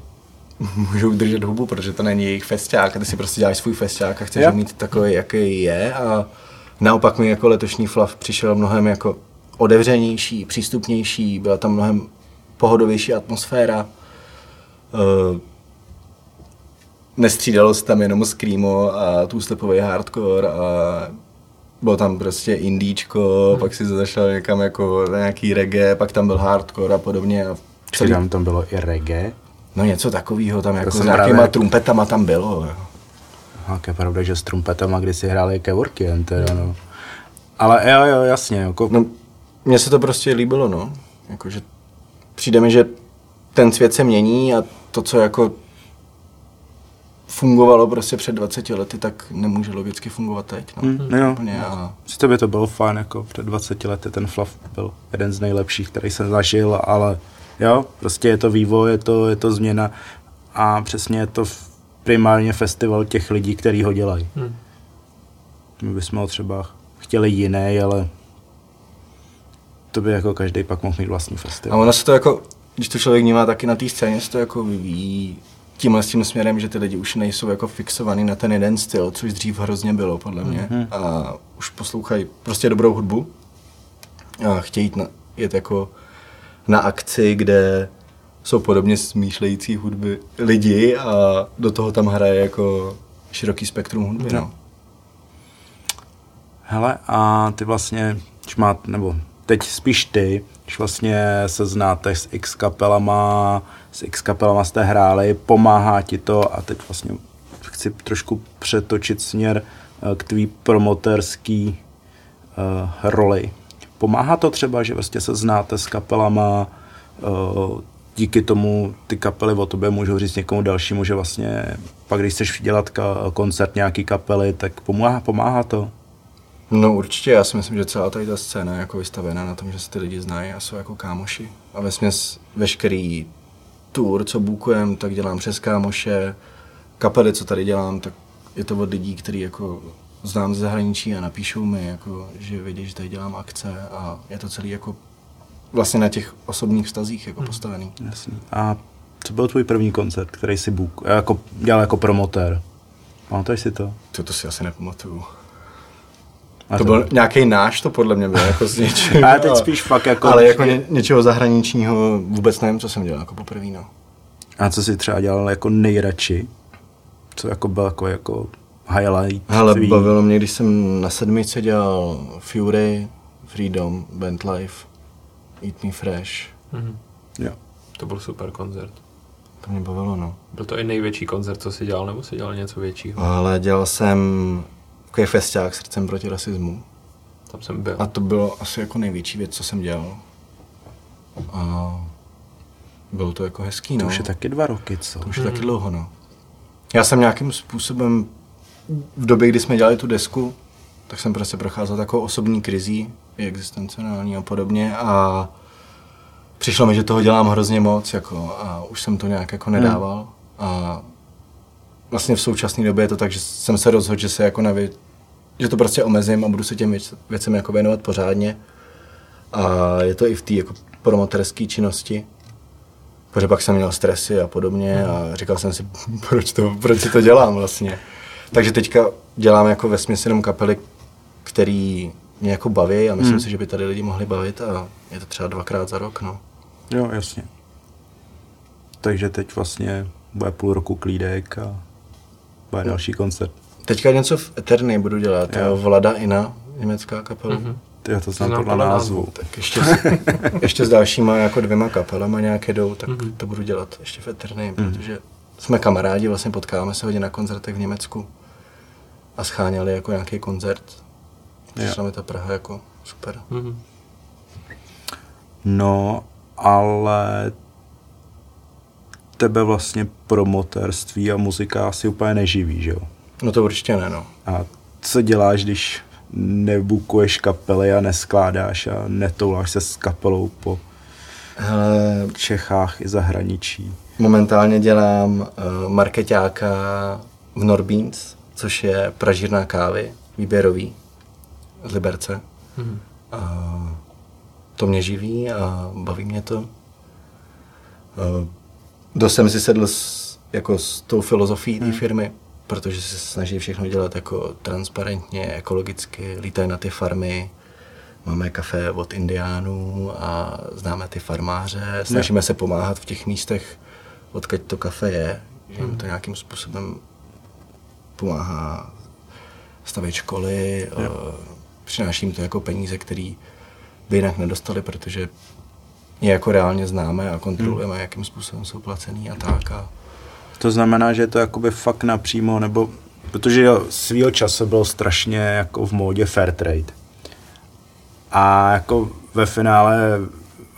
můžou držet hubu, protože to není jejich festiák a ty si prostě děláš svůj festiák a chceš ho mít takový, jaký je a naopak mi jako letošní Flav přišel mnohem jako otevřenější, přístupnější, byla tam mnohem pohodovější atmosféra. Uh, nestřídalo se tam jenom screamo a two-stepový hardcore a bylo tam prostě indíčko, hmm. pak si zašel někam jako nějaký reggae, pak tam byl hardcore a podobně. A celý, Tam, tam bylo i reggae. No něco takového tam jako s nějakýma právě- trumpetama tam bylo. Jo. A je pravda, že s trumpetama kdysi hráli kevorky jen teda, no. Ale jo, jo, jasně, jako, No, mně se to prostě líbilo, no. Jakože přijde mi, že ten svět se mění a to, co jako fungovalo prostě před 20 lety, tak nemůže logicky fungovat teď. No. Mm, jo. Úplně a Přesto by to bylo fajn, jako před 20 lety ten Flav byl jeden z nejlepších, který jsem zažil, ale jo, prostě je to vývoj, je to, je to změna a přesně je to primárně festival těch lidí, kteří ho dělají. Hmm. My bychom ho třeba chtěli jiný, ale to by jako každý pak mohl mít vlastní A festival. ono se to jako, když to člověk vnímá taky na té scéně, se to jako vyvíjí tímhle s tím směrem, že ty lidi už nejsou jako fixovaný na ten jeden styl, což dřív hrozně bylo, podle mě. Mhm. A už poslouchají prostě dobrou hudbu a chtějí jít, na, jet jako na akci, kde jsou podobně smýšlející hudby lidi a do toho tam hraje jako široký spektrum hudby. No. Hele, a ty vlastně, když má, nebo teď spíš ty, když vlastně se znáte s X kapelama, s X kapelama jste hráli, pomáhá ti to a teď vlastně chci trošku přetočit směr eh, k tvý promoterský uh, roli. Pomáhá to třeba, že vlastně se znáte s kapelama, uh, díky tomu ty kapely o tobě můžou říct někomu dalšímu, že vlastně pak když chceš dělat koncert nějaký kapely, tak pomáhá, pomáhá to? No určitě, já si myslím, že celá tady ta scéna je jako vystavená na tom, že se ty lidi znají a jsou jako kámoši. A ve směs veškerý tour, co bookujem, tak dělám přes kámoše. Kapely, co tady dělám, tak je to od lidí, který jako znám ze zahraničí a napíšou mi, jako, že vědí, že tady dělám akce a je to celý jako vlastně na těch osobních vztazích jako postavený. Jasný. A co byl tvůj první koncert, který jsi book, jako, dělal jako promotér? Pamatuješ si to? To, to si asi nepamatuju. A To byl nějaký náš, to podle mě bylo jako z něčeho. Ale teď spíš fakt jako... Ale jako ně, něčeho zahraničního vůbec nevím, co jsem dělal jako poprvé, no. A co jsi třeba dělal jako nejradši? Co jako byl jako, jako highlight Hele, tvý? bavilo mě, když jsem na sedmice dělal Fury, Freedom, Band Life, Eat Me Fresh. Mhm. Jo. To byl super koncert. To mě bavilo, no. Byl to i největší koncert, co jsi dělal, nebo jsi dělal něco většího? Ale dělal jsem takový festiák srdcem proti rasismu. Tam jsem byl. A to bylo asi jako největší věc, co jsem dělal. A bylo to jako hezký, To no. už je taky dva roky, co? To už je taky dlouho, no. Já jsem nějakým způsobem v době, kdy jsme dělali tu desku, tak jsem prostě procházel takovou osobní krizí, i existenciální a podobně a přišlo mi, že toho dělám hrozně moc jako, a už jsem to nějak jako nedával. A vlastně v současné době je to tak, že jsem se rozhodl, že se jako navě, že to prostě omezím a budu se těm věc, věcem jako věnovat pořádně. A je to i v té jako promoterské činnosti, Protože pak jsem měl stresy a podobně a říkal jsem si, proč, to, proč to dělám vlastně. Takže teďka dělám jako ve jenom kapely, který mě jako baví a myslím Hmm. si, že by tady lidi mohli bavit a je to třeba dvakrát za rok, no. Jo, jasně. Takže teď vlastně bude půl roku klídek a bude další koncert. Teďka něco v Eterny budu dělat, Jo. jo. Vlada Ina, německá kapela. Mhm. Ty to znám podle názvu. Tak ještě, s, ještě s dalšíma jako dvěma kapelama nějaké jdou, tak Mhm. to budu dělat ještě v Eterny, protože jsme kamarádi, vlastně potkáváme se hodně na koncertech v Německu a scháněli jako nějaký koncert. Přišla mi ta Praha jako super. Mhm. No, ale tebe vlastně promotérství a muzika asi úplně neživí, že jo? No to určitě ne, no. A co děláš, když nebukuješ kapely a neskládáš a netouláš se s kapelou po Hele, Čechách i zahraničí? momentálně dělám uh, marketáka v Norbeans, což je pražírna kávy, výběrový, z Liberce. Mhm. A to mě živí a baví mě to. Dost jsem si sedl s, jako s tou filozofií té firmy, protože se snaží všechno dělat jako transparentně, ekologicky, lítají na ty farmy, máme kafe od indiánů a známe ty farmáře, snažíme se pomáhat v těch místech, odkud to kafe je, že jim to nějakým způsobem pomáhá stavět školy, uh, přináší jim to jako peníze, které by jinak nedostali, protože je jako reálně známe a kontrolujeme, jakým způsobem jsou placený a tak. A To znamená, že je to jakoby fakt napřímo, nebo protože jo, svýho času bylo strašně jako v módě fair trade. A jako ve finále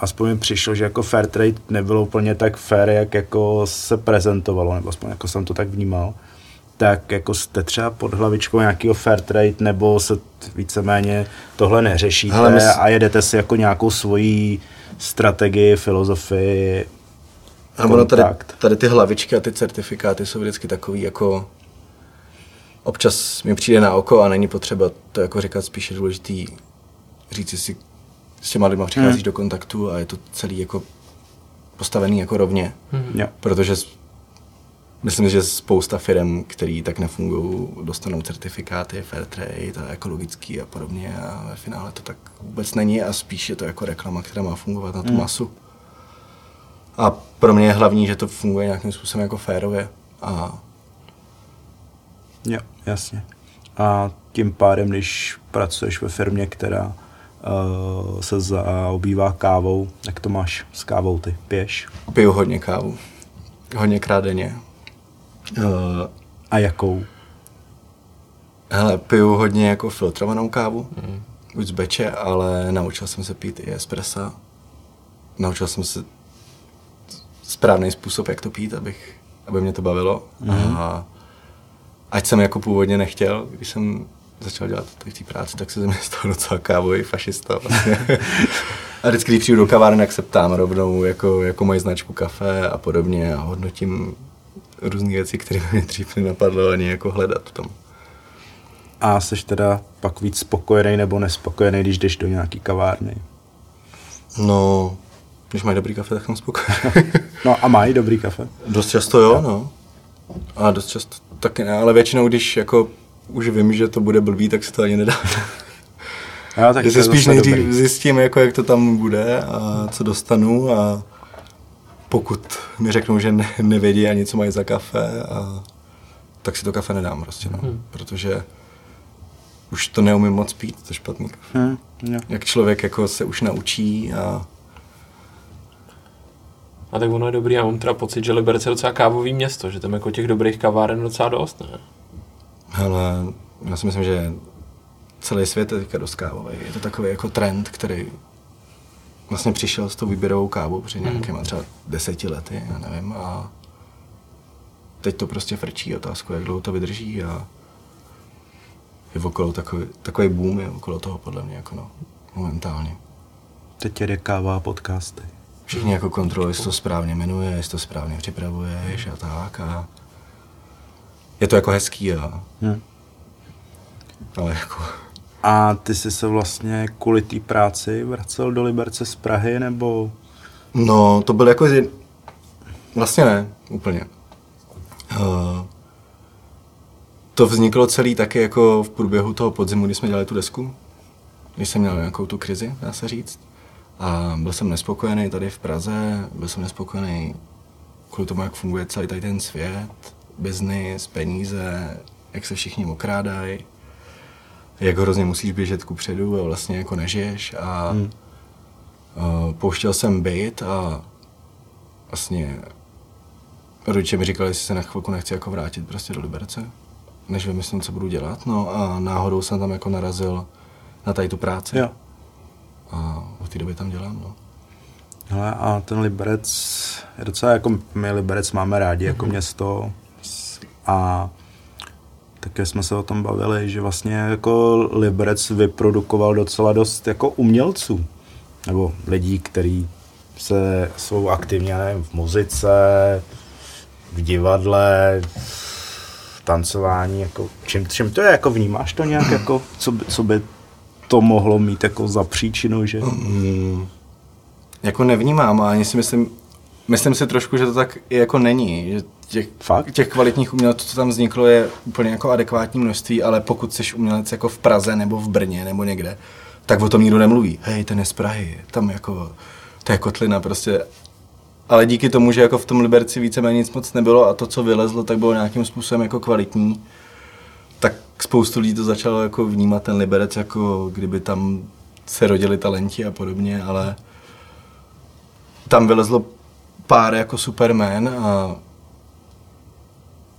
aspoň mi přišlo, že jako fair trade nebylo úplně tak fair, jak jako se prezentovalo, nebo aspoň jako jsem to tak vnímal. Tak jako jste třeba pod hlavičkou nějakého fair trade, nebo se víceméně tohle neřešíte Hele, my s- a jedete si jako nějakou svoji strategii, filozofii, A ono tady, tady ty hlavičky a ty certifikáty jsou vždycky takový jako občas mi přijde na oko a není potřeba to jako říkat, spíš je důležitý říct si, s těma lidma přicházíš Hmm. do kontaktu a je to celý jako postavený jako rovně. Jo. Protože myslím, že spousta firm, který tak nefungují, dostanou certifikáty fair trade a ekologický a podobně a ve finále to tak vůbec není a spíš je to jako reklama, která má fungovat na tu masu. A pro mě je hlavní, že to funguje nějakým způsobem jako férově a Jo, jasně. A tím pádem, když pracuješ ve firmě, která uh, se zaobývá kávou, jak to máš s kávou ty? Piješ? piju hodně kávu. Hodně denně. Uh, A jakou? hele, piju hodně jako filtrovanou kávu, mm. už z beče, ale naučil jsem se pít i espressa. Naučil jsem se správný způsob, jak to pít, abych, aby mě to bavilo. Mm. A ať jsem jako původně nechtěl, když jsem začal dělat tady v té práci, tak se ze mě stal docela kávový fašista. Vlastně. a vždycky, když přijdu do kavárny, tak se ptám rovnou jako, jako moji značku kafe a podobně a hodnotím různé věci, které mě dřív nenapadlo ani jako hledat v tom. A jsi teda pak víc spokojený nebo nespokojený, když jdeš do nějaký kavárny? No, když mají dobrý kafe, tak jsem spokojený. No a mají dobrý kafe? dost často jo, no. A dost často taky ne, ale většinou, když jako už vím, že to bude blbý, tak se to ani nedá. Jo, tak že se spíš nejdřív dobrý. zjistím, jako, jak to tam bude a co dostanu a pokud mi řeknou, že ne, nevědí ani, co mají za kafe a tak si to kafe nedám prostě, no. Hmm. Protože už to neumím moc pít, to špatný kafe. Hmm, jo. Jak člověk jako se už naučí a A tak ono je dobrý, já mám teda pocit, že Liberec je docela kávový město, že tam jako těch dobrých kaváren docela dost, ne? hele, já si myslím, že celý svět je teďka dost kávový. Je to takový jako trend, který vlastně přišel s tou výběrovou kávou před nějakýma třeba deseti lety, já nevím, a teď to prostě frčí otázku, jak dlouho to vydrží a je okolo takový, takový boom je okolo toho podle mě jako no, momentálně. Teď jede káva a podcasty. Všichni jako kontrolují, jestli to správně jmenuje, jestli to správně připravuješ a tak a je to jako hezký a Hm. ale jako A ty jsi se vlastně kvůli té práci vracel do Liberce z Prahy, nebo... No, to byl jako... Zjed... Vlastně ne, úplně. Uh, to vzniklo celý taky jako v průběhu toho podzimu, kdy jsme dělali tu desku. Když jsem měl nějakou tu krizi, dá se říct. A byl jsem nespokojený tady v Praze, byl jsem nespokojený kvůli tomu, jak funguje celý tady ten svět, biznis, peníze, jak se všichni okrádají, jak hrozně musíš běžet ku předu a vlastně jako nežiješ a hmm. Uh, pouštěl jsem byt a vlastně rodiče mi říkali, jestli se na chvilku nechci jako vrátit prostě do Liberce, než vymyslím, co budu dělat. No a náhodou jsem tam jako narazil na tady tu práci. Jo. A od té doby tam dělám, no. Hele, a ten Liberec je docela jako, my Liberec máme rádi jako město a také jsme se o tom bavili, že vlastně jako Liberec vyprodukoval docela dost jako umělců, nebo lidí, kteří se jsou aktivní, já nevím, v muzice, v divadle, v tancování, jako čím, čím to je, jako vnímáš to nějak, jako, co, by, co by to mohlo mít jako za příčinu, že? Mm, jako nevnímám a ani si myslím, myslím si trošku, že to tak jako není. Že těch, Fakt? těch kvalitních umělců, co tam vzniklo, je úplně jako adekvátní množství, ale pokud jsi umělec jako v Praze nebo v Brně nebo někde, tak o tom nikdo nemluví. Hej, ten je z Prahy, tam jako, to je kotlina prostě. Ale díky tomu, že jako v tom Liberci víceméně nic moc nebylo a to, co vylezlo, tak bylo nějakým způsobem jako kvalitní, tak spoustu lidí to začalo jako vnímat ten Liberec, jako kdyby tam se rodili talenti a podobně, ale tam vylezlo pár jako superman a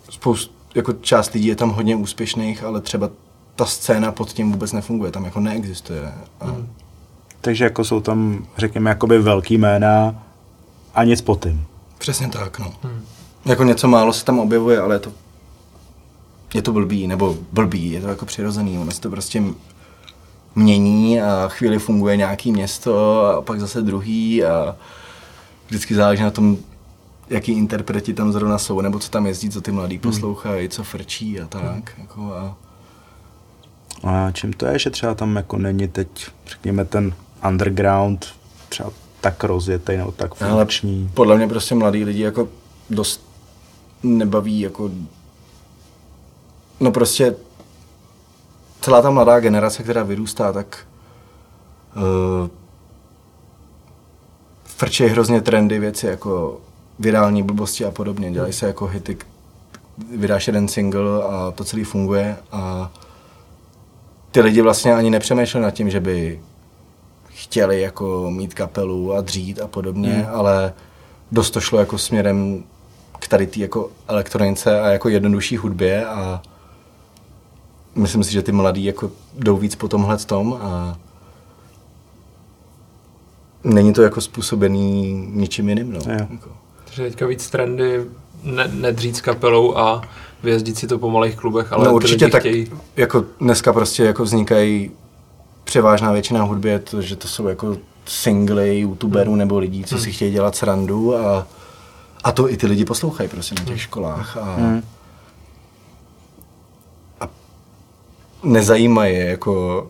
spoustu, jako část lidí je tam hodně úspěšných, ale třeba ta scéna pod tím vůbec nefunguje, tam jako neexistuje. A Hmm. Takže jako jsou tam, řekněme, jakoby velký jména a nic po tím. Přesně tak, no. Hmm. Jako něco málo se tam objevuje, ale je to, je to blbý, nebo blbý, je to jako přirozený, ono se to prostě mění a chvíli funguje nějaký město a pak zase druhý a vždycky záleží na tom, jaký interpreti tam zrovna jsou, nebo co tam jezdí, co ty mladí poslouchají, co frčí a tak. Jako a A čím to je, že třeba tam jako není teď, řekněme, ten underground třeba tak rozjetý nebo tak Ale funkční. podle mě prostě mladí lidi jako dost nebaví jako no prostě celá ta mladá generace, která vyrůstá, tak uh, frčejí hrozně trendy věci jako virální blbosti a podobně. Dělají se jako hity, vydáš jeden single a to celý funguje a ty lidi vlastně ani nepřemýšleli nad tím, že by chtěli jako mít kapelu a dřít a podobně, hmm. ale dost to šlo jako směrem k tady té jako elektronice a jako jednodušší hudbě a myslím si, že ty mladí jako jdou víc po tomhle tom a není to jako způsobený ničím jiným, no. Jo. Jako. Takže teďka víc trendy ne, nedřít s kapelou a vyjezdit si to po malých klubech, ale no určitě tak, chtějí... jako dneska prostě jako vznikají převážná většina hudby je to, že to jsou jako singly youtuberů Hmm. nebo lidí, co si chtějí dělat srandu a, a to i ty lidi poslouchají prostě na těch školách a, Hmm. a nezajímají je jako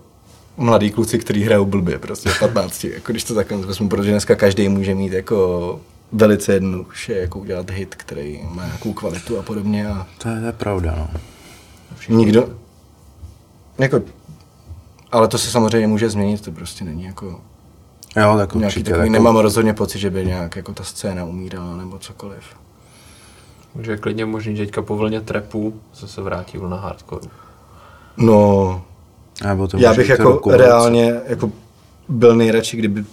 mladí kluci, kteří hrajou blbě prostě v 15, jako když to takhle vezmu, protože dneska každý může mít jako velice jednoduše jako udělat hit, který má nějakou kvalitu a podobně a To je, to je pravda, no. Nikdo. Jako, ale to se samozřejmě může změnit, to prostě není jako Jo, tak nějaký určitě. takový, jako, nemám rozhodně pocit, že by nějak jako ta scéna umírala nebo cokoliv. že je klidně možný, že teďka po vlně trepu zase vrátí vlna hardcore. No, Nebo to já bych jako roce. reálně jako byl nejradši, kdyby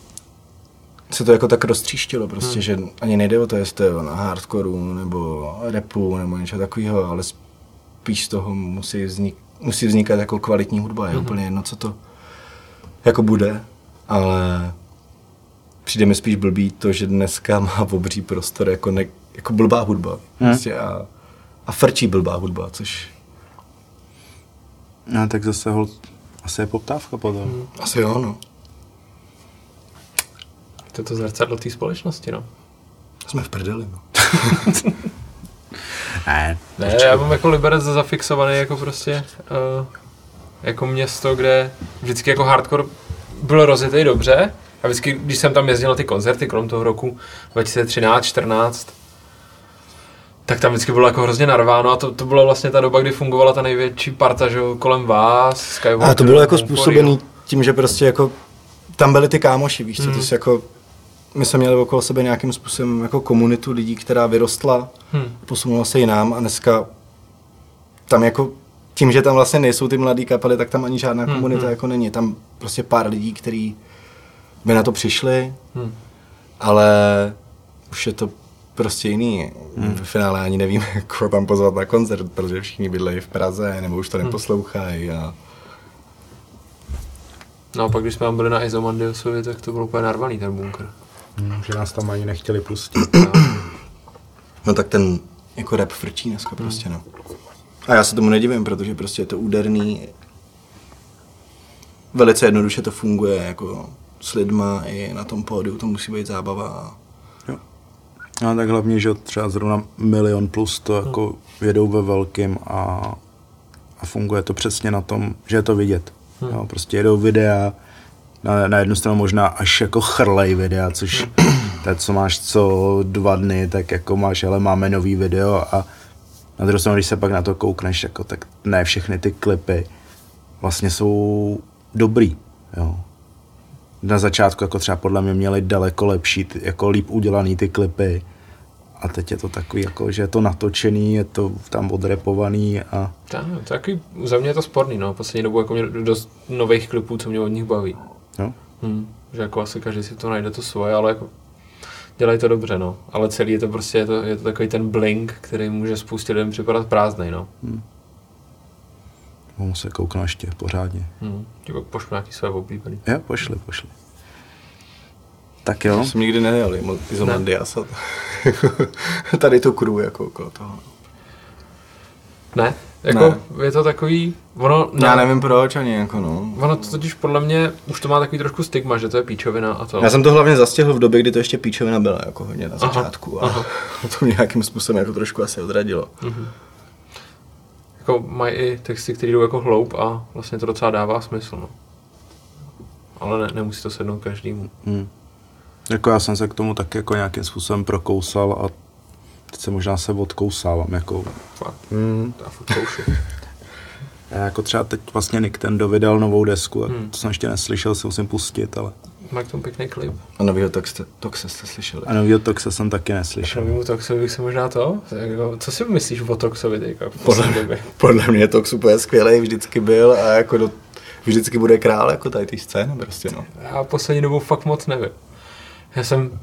se to jako tak roztříštilo prostě, Hmm. že ani nejde o to, jestli to je na hardcoreu, nebo repu, nebo něco takového, ale spíš z toho musí, vznik, musí vznikat jako kvalitní hudba, Hmm. je úplně jedno, co to jako bude, ale přijde mi spíš blbý to, že dneska má obří prostor jako, ne, jako blbá hudba. Hmm. Prostě a, a frčí blbá hudba, což No, tak zase hol, asi je poptávka potom. Hmm. asi jo, no. To je to zrcadlo té společnosti, no. Jsme v prdeli, no. Ne, Ne, já mám jako Liberec zafixovaný jako prostě uh, jako město, kde vždycky jako hardcore byl rozjetý dobře a vždycky, když jsem tam jezdil na ty koncerty kolem toho roku 2013, 14, tak tam vždycky bylo jako hrozně narváno a to, to byla vlastně ta doba, kdy fungovala ta největší parta, že kolem vás, Skywalker, A to bylo jako způsobený tím, že prostě jako tam byli ty kámoši, víš co, Hmm. ty jsi jako my jsme měli okolo sebe nějakým způsobem jako komunitu lidí, která vyrostla, Hmm. posunula se jinam a dneska tam jako tím, že tam vlastně nejsou ty mladé kapely, tak tam ani žádná Hmm, komunita hmm. jako není. Tam prostě pár lidí, kteří by na to přišli, Hmm. ale už je to prostě jiný. Hmm. V finále ani nevím, koho tam pozvat na koncert, protože všichni bydlejí v Praze, nebo už to Hmm. neposlouchají. A... No a pak, když jsme tam byli na Izomandiosovi, tak to bylo úplně narvaný ten bunkr. Hm, že nás tam ani nechtěli pustit. No tak ten jako rap frčí dneska prostě, no. A já se tomu nedivím, protože prostě je to úderný. Velice jednoduše to funguje, jako s lidma i na tom pódiu, to musí být zábava. No tak hlavně, že třeba zrovna milion plus to jako jedou ve velkým a, a funguje to přesně na tom, že je to vidět. Hmm. Jo, prostě jedou videa, na, na jednu stranu možná až jako chrlej videa, což to, co máš co dva dny, tak jako máš, ale máme nový video a na druhou stranu, když se pak na to koukneš, jako, tak ne všechny ty klipy vlastně jsou dobrý. Jo. Na začátku jako třeba podle mě měli daleko lepší, ty- jako líp udělaný ty klipy. A teď je to takový, jako, že je to natočený, je to tam odrepovaný a Tak, to je takový, za mě je to sporný, no. Poslední dobu jako mě dost nových klipů, co mě od nich baví. jo. Hmm. Že jako asi každý si to najde to svoje, ale jako dělají to dobře, no. Ale celý je to prostě, je to, je to takový ten blink, který může spoustě lidem připadat prázdnej, no. Mohu se kouknout ještě pořádně. Hmm. Ti pak pošlu nějaký své oblíbený. Jo, pošli, pošli. Tak jo, Já jsem nikdy nejel, Izomandias a tady to crew jako okolo toho. Ne? Jako, ne. je to takový, ono, No. Já nevím proč ani, jako no. ono to totiž podle mě, už to má takový trošku stigma, že to je píčovina a to. Já jsem to hlavně zastihl v době, kdy to ještě píčovina byla jako hodně na Aha, začátku a aha. to mě nějakým způsobem jako trošku asi odradilo. Jako mají i texty, které jdou jako hloub a vlastně to docela dává smysl, no. Ale ne, nemusí to sednout každému. hm. jako já jsem se k tomu taky jako nějakým způsobem prokousal a teď se možná se odkousávám. Jako, Fakt, hm. to já. Já jako třeba teď vlastně Nick ten vydal novou desku, a Hmm. to jsem ještě neslyšel, si musím pustit, ale Má k tomu pěkný klip. A novýho Toxe, Toxe jste slyšeli? a novýho Toxe jsem taky neslyšel. novému Toxovi bych se možná to, jako, co si myslíš o Toxovi teďka v Podle, poslední době? podle mě Tox úplně skvělý, vždycky byl a jako do, vždycky bude král jako tady té scény prostě no. Já poslední dobou fakt moc nevím. Já jsem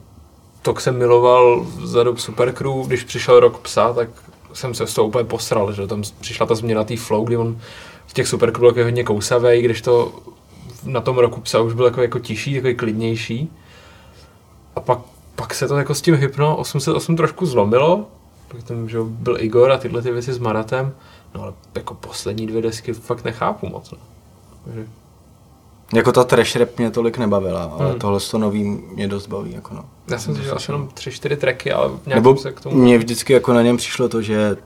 Toxem miloval za dob Supercrew, když přišel rok psa, tak jsem se z toho úplně posral, že tam přišla ta změna té flow, kdy on v těch Supercrew byl takový hodně kousavý, když to na tom roku psa už byl jako, jako tišší, takový klidnější. A pak, pak se to jako s tím Hypno 808 trošku zlomilo, pak tam že byl Igor a tyhle ty věci s Maratem, no ale jako poslední dvě desky fakt nechápu moc. No. Takže Jako ta trash rap mě tolik nebavila, ale Hmm. tohle to nový mě dost baví jako no. Já jsem slyšel asi jenom tři, čtyři tracky, ale nějak Nebo se k tomu... mně vždycky jako na něm přišlo to, že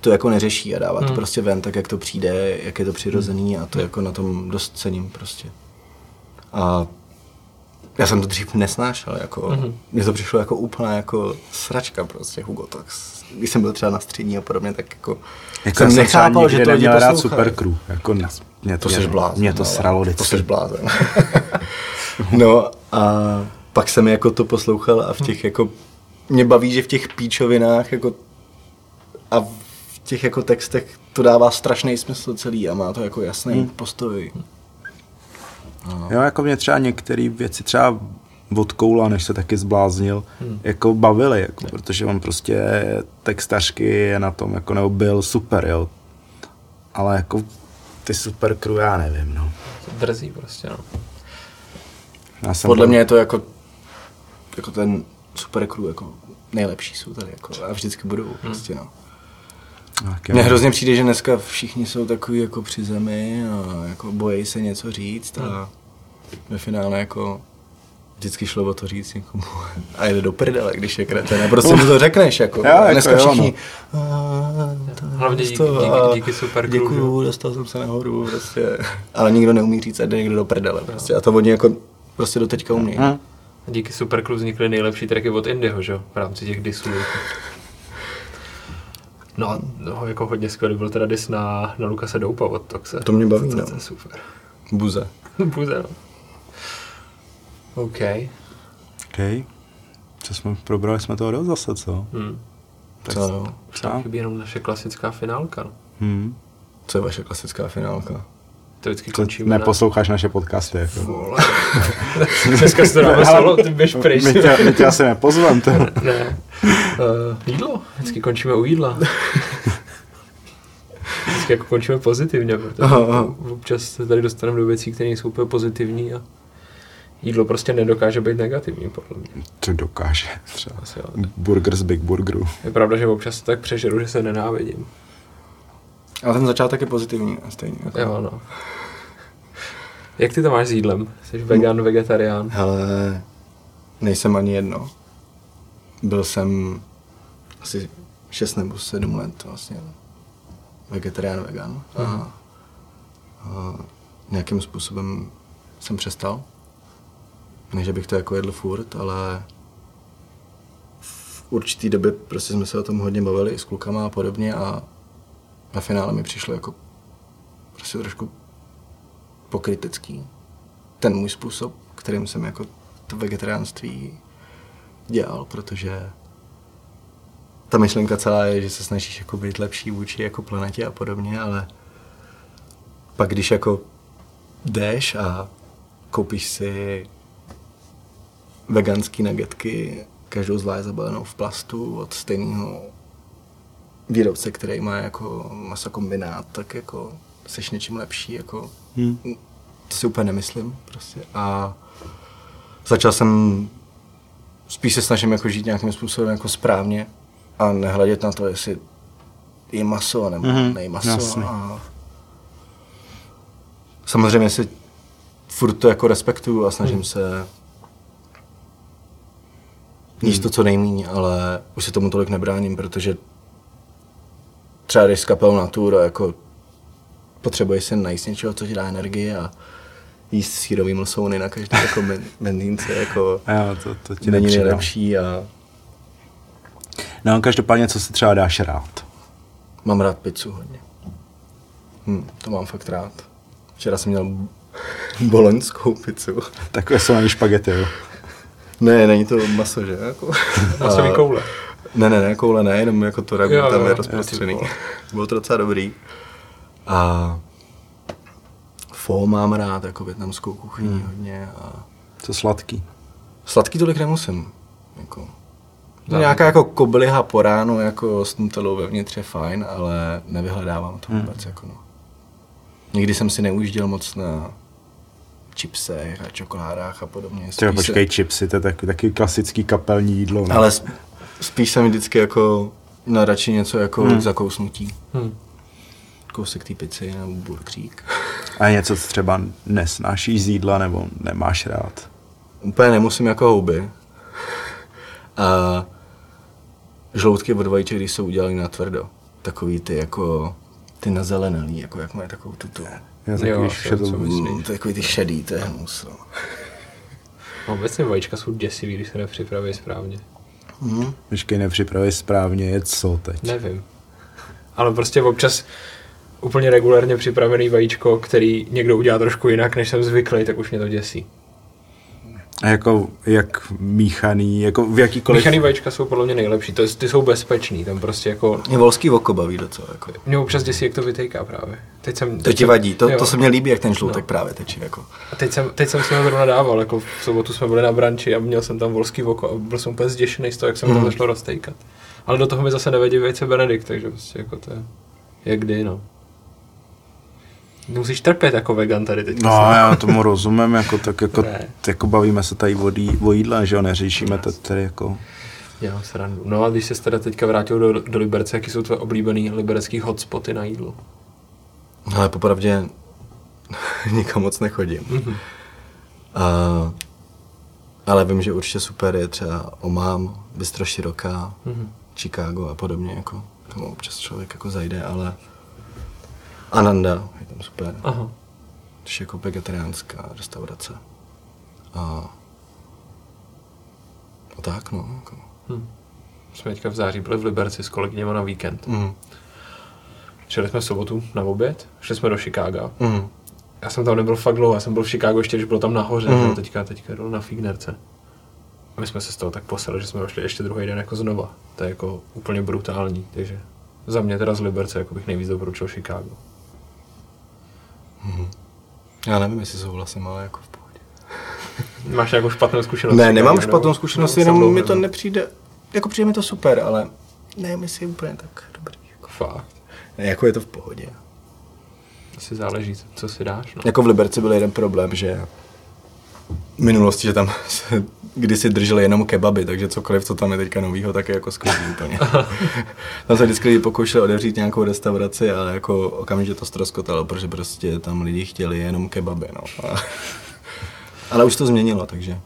to jako neřeší a dává to Hmm. prostě ven tak, jak to přijde, jak je to přirozený a to jako na tom dost cením prostě. A já jsem to dřív nesnášel, jako, Mhm. mně to přišlo jako úplná jako sračka prostě Hugo Tox. Když jsem byl třeba na střední a podobně, tak jako, Jako jsem nechápal, že to lidi rád poslouchají. Supercrew. Jako, mě, mě To mě, jsi blázen. Mě to sralo To vždycky. jsi blázen. no a pak jsem jako to poslouchal a v těch jako, mě baví, že v těch píčovinách jako a v těch jako textech to dává strašný smysl celý a má to jako jasný hmm. postoj. Jo, jako mě třeba některé věci třeba od Koula, než se taky zbláznil, hmm. jako bavili, jako, protože on prostě textařky je na tom, jako nebo byl super, jo. Ale jako ty super crew, já nevím, no. Drzí prostě, no. Já jsem Podle byl- mě je to jako, jako ten super crew, jako nejlepší jsou tady, jako, a vždycky budou, Hmm. prostě, no. Mně hrozně přijde, že dneska všichni jsou takový jako při zemi a jako bojí se něco říct a ve finále jako vždycky šlo o to říct někomu a jde do prdele, když je kreten a prostě mu to řekneš jako. Jo, jako dneska jo, všichni no. "A, to- Hlavně díky- to- díky- díky super Děkuju, dostal jsem se nahoru, prostě. Ale nikdo neumí říct, a jde někdo do prdele, prostě. A to oni jako prostě do teďka umí. Hm. Díky Superclub vznikly nejlepší tracky od Indyho, že jo? V rámci těch disů. No a no, jako hodně skvělý byl teda dis na, na Lukase Doupa od Toxe. To mě baví, to, no. to je super. Buze. Buze, no. OK. OK. Co jsme, probrali jsme toho dost zase, co? Hmm. Tak Co? Už nám chybí jenom naše klasická finálka. No. Hmm. Co je vaše klasická finálka? To vždycky končíme neposloucháš naše podcasty, jako. Dneska si to dáme Ale solo, ty běž pryč. My tě, my tě asi nepozvem, to. Ne. Uh, jídlo. Vždycky končíme u jídla. Vždycky jako končíme pozitivně, protože Aha, aha. občas se tady dostaneme do věcí, které nejsou úplně pozitivní a jídlo prostě nedokáže být negativní, podle mě. To dokáže. Třeba. Asi, jo. Burger z Big Burgeru. Je pravda, že občas se tak přežeru, že se nenávidím. Ale ten začátek je pozitivní, stejně. Jako. Jo, no. Jak ty to máš s jídlem? Jsi vegan, vegetarián? Hele, nejsem ani jedno. Byl jsem asi 6 nebo 7 let vlastně vegetarián, vegan. A, a nějakým způsobem jsem přestal. Ne, že bych to jako jedl furt, ale v určitý době prostě jsme se o tom hodně bavili i s klukama a podobně a na finále mi přišlo jako prostě trošku pokrytecký. Ten můj způsob, kterým jsem jako to vegetariánství dělal, protože ta myšlenka celá je, že se snažíš jako být lepší vůči jako planetě a podobně, ale pak když jako jdeš a koupíš si veganský nuggetky, každou zvlášť zabalenou v plastu od stejného výrobce, který má jako masokombinát, tak jako jsi něčím lepší, jako Hmm. to si úplně nemyslím prostě. A začal jsem, spíš se snažím jako žít nějakým způsobem jako správně a nehledět na to, jestli je maso nebo Mhm, mm-hmm, nej maso. jasný. A samozřejmě si furt to jako respektuju a snažím se jíst to, co nejméně, ale už se tomu tolik nebráním, protože třeba když s kapelou Natura jako potřebuješ se najíst něčeho, co ti dá energii a jíst sírový mlsouny na každé jako ben- benzínce jako jo, to, to ti není nepřidá. nejlepší a No, každopádně, co si třeba dáš rád? mám rád pizzu hodně. Hm, to mám fakt rád. Včera jsem měl boloňskou pizzu. Takové jsou ani špagety, jo. Ne, není to maso, že? Jako. Masový A- koule. Ne, ne, ne, koule ne, jenom jako to ragu Jo, tam je rozprostřený. Bylo to docela dobrý. A fo mám rád, jako větnamskou kuchyni hmm. hodně. A Co sladký. sladký tolik nemusím. Jako. No, nějaká jako kobliha po ránu, jako s nutelou vevnitř je fajn, ale nevyhledávám to vůbec. Jako no. Nikdy jsem si neujížděl moc na chipsech a čokoládách a podobně. Třeba počkej, chipsy, to je taky, taky klasický kapelní jídlo. se, Ne? ale sp- spíš jsem vždycky jako na radši něco jako hmm. zakousnutí. Hm. Kousek té pici nebo burkřík. A něco, co třeba nesnášíš z jídla nebo nemáš rád. Úplně nemusím jako houby. A žloutky od vajíček, když jsou udělané na tvrdo. Takový ty jako ty na zelenalý, jako jak mají takovou tuto. Já Jo, šedou- myslíš? Mm, takový ty šedý, to je hnus. no. No, obecně vajíčka jsou děsivý, když se nepřipraví správně. Mhm. Počkej, správně, je co teď? Nevím. Ale prostě občas úplně regulérně připravený vajíčko, který někdo udělá trošku jinak, než jsem zvyklý, tak už mě to děsí. A jako, jak míchaný, jako v jakýkoliv... Míchaný vajíčka jsou podle mě nejlepší, to je, ty jsou bezpečný, tam prostě jako... Mě volský oko baví docela. Jako. Mě občas děsí, jak to vytejká právě. Teď jsem, To teď ti jsem- vadí, to, jo. to se mně líbí, jak ten žloutek No. právě tečí. Jako. A teď jsem, teď jsem si ho zrovna dával, jako v sobotu jsme byli na branči a měl jsem tam volský oko a byl jsem úplně zděšený z toho, jak jsem to Mhm. začal roztejkat. Ale do toho mi zase nevadí vejce Benedikt, takže prostě jako to je, jak kdy, no. Musíš trpět jako vegan tady teď. No, já tomu rozumím, jako, tak jako, Ne. jako bavíme se tady o, o jídle, že jo, neřešíme to tady jako... Já srandu. No a když se teda teďka vrátil do, do Liberce, jaký jsou tvoje oblíbený liberecký hotspoty na jídlo? Ale popravdě nikam moc nechodím. Mhm. A, ale vím, že určitě super je třeba Omám, Bystro Široká, Mhm. Chicago a podobně. Jako, tam občas člověk jako zajde, ale Ananda je tam super. Aha. Což je jako vegetariánská restaurace. A, a tak, no. Jako. Hm. Jsme teďka v září byli v Liberci s kolegyněma na víkend. Mm. Šli jsme v sobotu na oběd, šli jsme do Chicaga. Mm. Já jsem tam nebyl fakt dlouho, já jsem byl v Chicago ještě, když byl tam nahoře, mm. teďka, teďka jdu na Fignerce. A my jsme se z toho tak poseli, že jsme došli ještě druhý den jako znova. To je jako úplně brutální, takže za mě teda z Liberce jako bych nejvíc doporučil Chicago. Já nevím, jestli souhlasím, ale jako v pohodě. Máš nějakou špatnou zkušenost? Ne, nemám špatnou zkušenost, jenom mi to nepřijde, jako přijde mi to super, ale nevím, jestli je úplně tak dobrý. Jako, Fakt. ne, jako je to v pohodě. Asi záleží, co si dáš. No. Jako v Liberci byl jeden problém, že minulosti, že tam se kdysi drželi jenom kebaby, takže cokoliv, co tam je teďka novýho, tak je jako skvělý úplně. tam se vždycky pokoušeli otevřít nějakou restauraci, ale jako okamžitě to ztroskotalo, protože prostě tam lidi chtěli jenom kebaby, no. Ale už to změnilo, takže.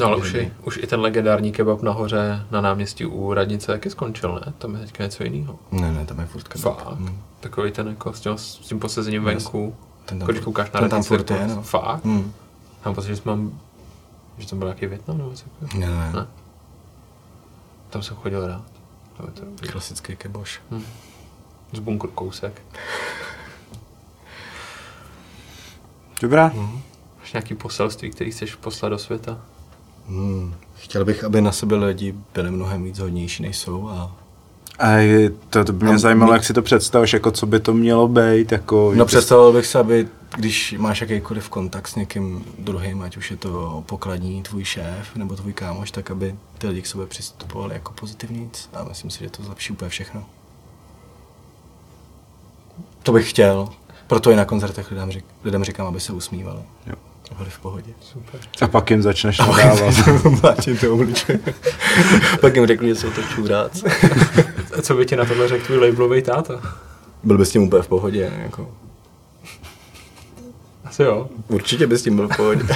No ale už i, už i ten legendární kebab nahoře na náměstí u radnice taky skončil, ne? Tam je teďka něco jiného. Ne, ne, tam je furt kebab. Fakt. Mm. Takový ten jako s tím, s tím posezením venku. Ten tam Když koukáš na ten tam radnici, furt je, jako- no. Fakt? Mm. Mám pocit, že jsme mám, že tam byl nějaký Větnam nebo něco takového. Ne, ne, Ne? Tam jsem chodil rád. To dobrý. Klasický keboš. Z bunkru kousek. Dobrá. Máš nějaký poselství, který chceš poslat do světa? Hmm. Chtěl bych, aby na sebe lidi byli mnohem víc hodnější, než jsou a A to, to by mě A zajímalo, my- jak si to představíš, jako co by to mělo být, jako... No představoval bych se, aby když máš jakýkoliv kontakt s někým druhým, ať už je to pokladní, tvůj šéf nebo tvůj kámoš, tak aby ty lidi k sobě přistupovali jako pozitivníc a myslím si, že to zlepší úplně všechno. To bych chtěl, proto i na koncertech lidem, řík, lidem říkám, aby se usmívali. Jo. A byli v pohodě. Super. A pak jim začneš nadávat. Mlátím to obličeje. Pak jim řeknu, že jsou to čůráci. A co by ti na tohle řekl tvůj labelový táta? Byl bys s tím úplně v pohodě. Jako. Asi jo. Určitě bys s tím byl v pohodě.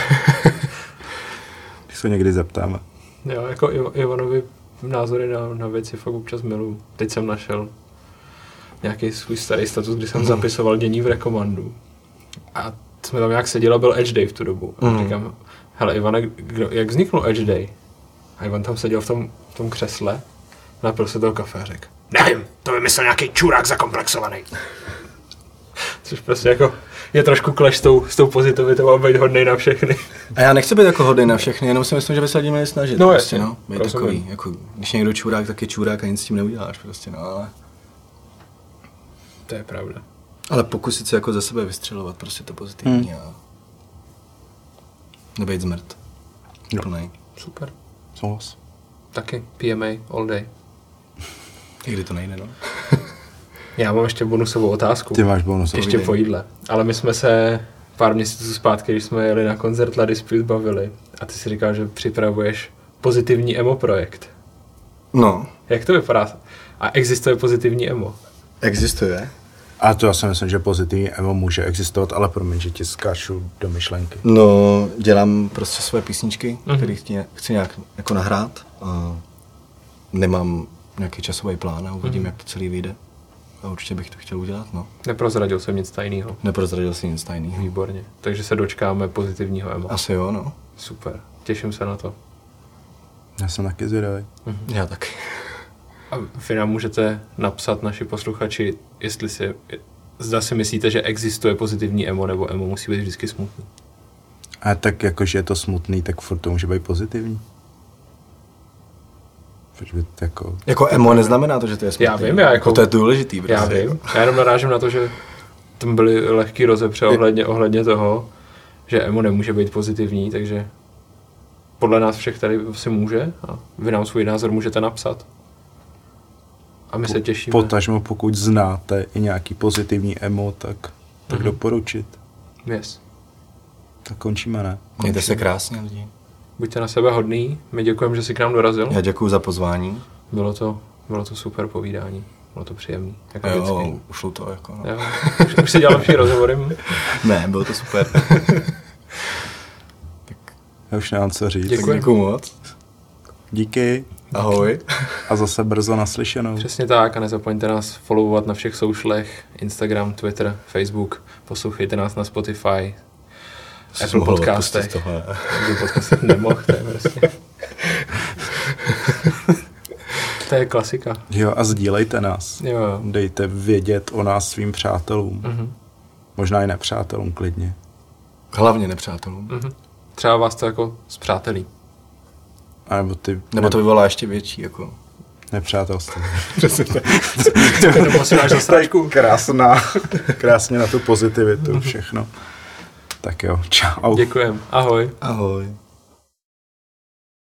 Když se někdy zeptáme. Jo, jako Iv- Ivanovi názory na, na věci fakt občas miluju. Teď jsem našel nějaký svůj starý status, kdy jsem zapisoval dění v rekomandu. A jsme tam nějak seděli a byl Edge Day v tu dobu. A Mhm. říkám, hele Ivane, kdo, jak vzniknul Edge Day? A Ivan tam seděl v tom, v tom křesle, napil se toho kafe a řekl, nevím, to vymyslel nějaký čurák zakomplexovaný. Což prostě jako je trošku clash s tou, s tou pozitivitou a být hodnej na všechny. A já nechci být jako hodný na všechny, jenom si myslím, že by se lidi měli snažit. No, prostě, jasně, no. Být rozumím. takový, jako, když někdo čurák, tak je čurák a nic s tím neuděláš prostě, no, ale... To je pravda. Ale pokusit se jako ze sebe vystřelovat prostě to pozitivní Hmm. a nebejt zmrt. Jo. Plnej. Super. Souhlas. Taky PMA all day. I kdy to nejde, no. Já mám ještě bonusovou otázku. Ty máš bonus. Ještě po jídle. Ale my jsme se pár měsíců zpátky, když jsme jeli na koncert La Dispute, bavili. A ty si říkal, že připravuješ pozitivní emo projekt. No, Jak to vypadá? A existuje pozitivní emo? existuje. A to já si myslím, že pozitivní emo může existovat, ale promiň, že ti skáču do myšlenky. No, dělám prostě své písničky, Mhm. které chci, chci nějak jako nahrát. A nemám nějaký časový plán a uvidím, Mhm. jak to celý vyjde. A určitě bych to chtěl udělat, no. Neprozradil jsem nic tajného. Neprozradil si nic tajného. Výborně. Takže se dočkáme pozitivního emo. Asi jo, no. Super. Těším se na to. Já jsem taky zvědavý. Já taky. A vy nám můžete napsat naši posluchači, jestli si, zda si myslíte, že existuje pozitivní emo, nebo emo musí být vždycky smutný. A tak jakože je to smutný, tak furt to může být pozitivní. Proč by to jako... Jako emo neznamená to, že to je smutný. Já vím, já jako- To je důležitý. Prostě. Já vím. Já jenom narážím na to, že tam byly lehký rozepře ohledně, ohledně toho, že emo nemůže být pozitivní, takže podle nás všech tady si může a vy nám svůj názor můžete napsat. A my se těšíme. Potažmo, pokud znáte i nějaký pozitivní emo, tak, tak Mhm. doporučit. Yes. Tak končíme, ne? Mějte se krásně lidi. Buďte na sebe hodný. My děkujeme, že jsi k nám dorazil. Já děkuji za pozvání. Bylo to, bylo to super povídání. Bylo to příjemné. Jako Jo, vždycky. ušlo to jako. No. Jo. Už, už si dělal lepší rozhovory. Ne, bylo to super. Já už nemám co říct. Děkuji. tak děkuji moc. Díky Ahoj. a zase brzo naslyšenou. Přesně tak a nezapomeňte nás followovat na všech socialech, Instagram, Twitter, Facebook, poslouchejte nás na Spotify, Apple Mohl podcastech. odpustit tohle. Apple podcastech nemohl, to je prostě. to je klasika. Jo, a sdílejte nás. Jo, jo. Dejte vědět o nás svým přátelům. Mhm. Možná i nepřátelům klidně. Hlavně nepřátelům. Mhm. Třeba vás to jako zpřátelí. A nebo ty Nebo to vyvolá ještě větší, jako. nepřátelství. Za sračku. Krásná. Krásně na tu pozitivitu všechno. Tak jo, čau. Děkujem. Ahoj. Ahoj.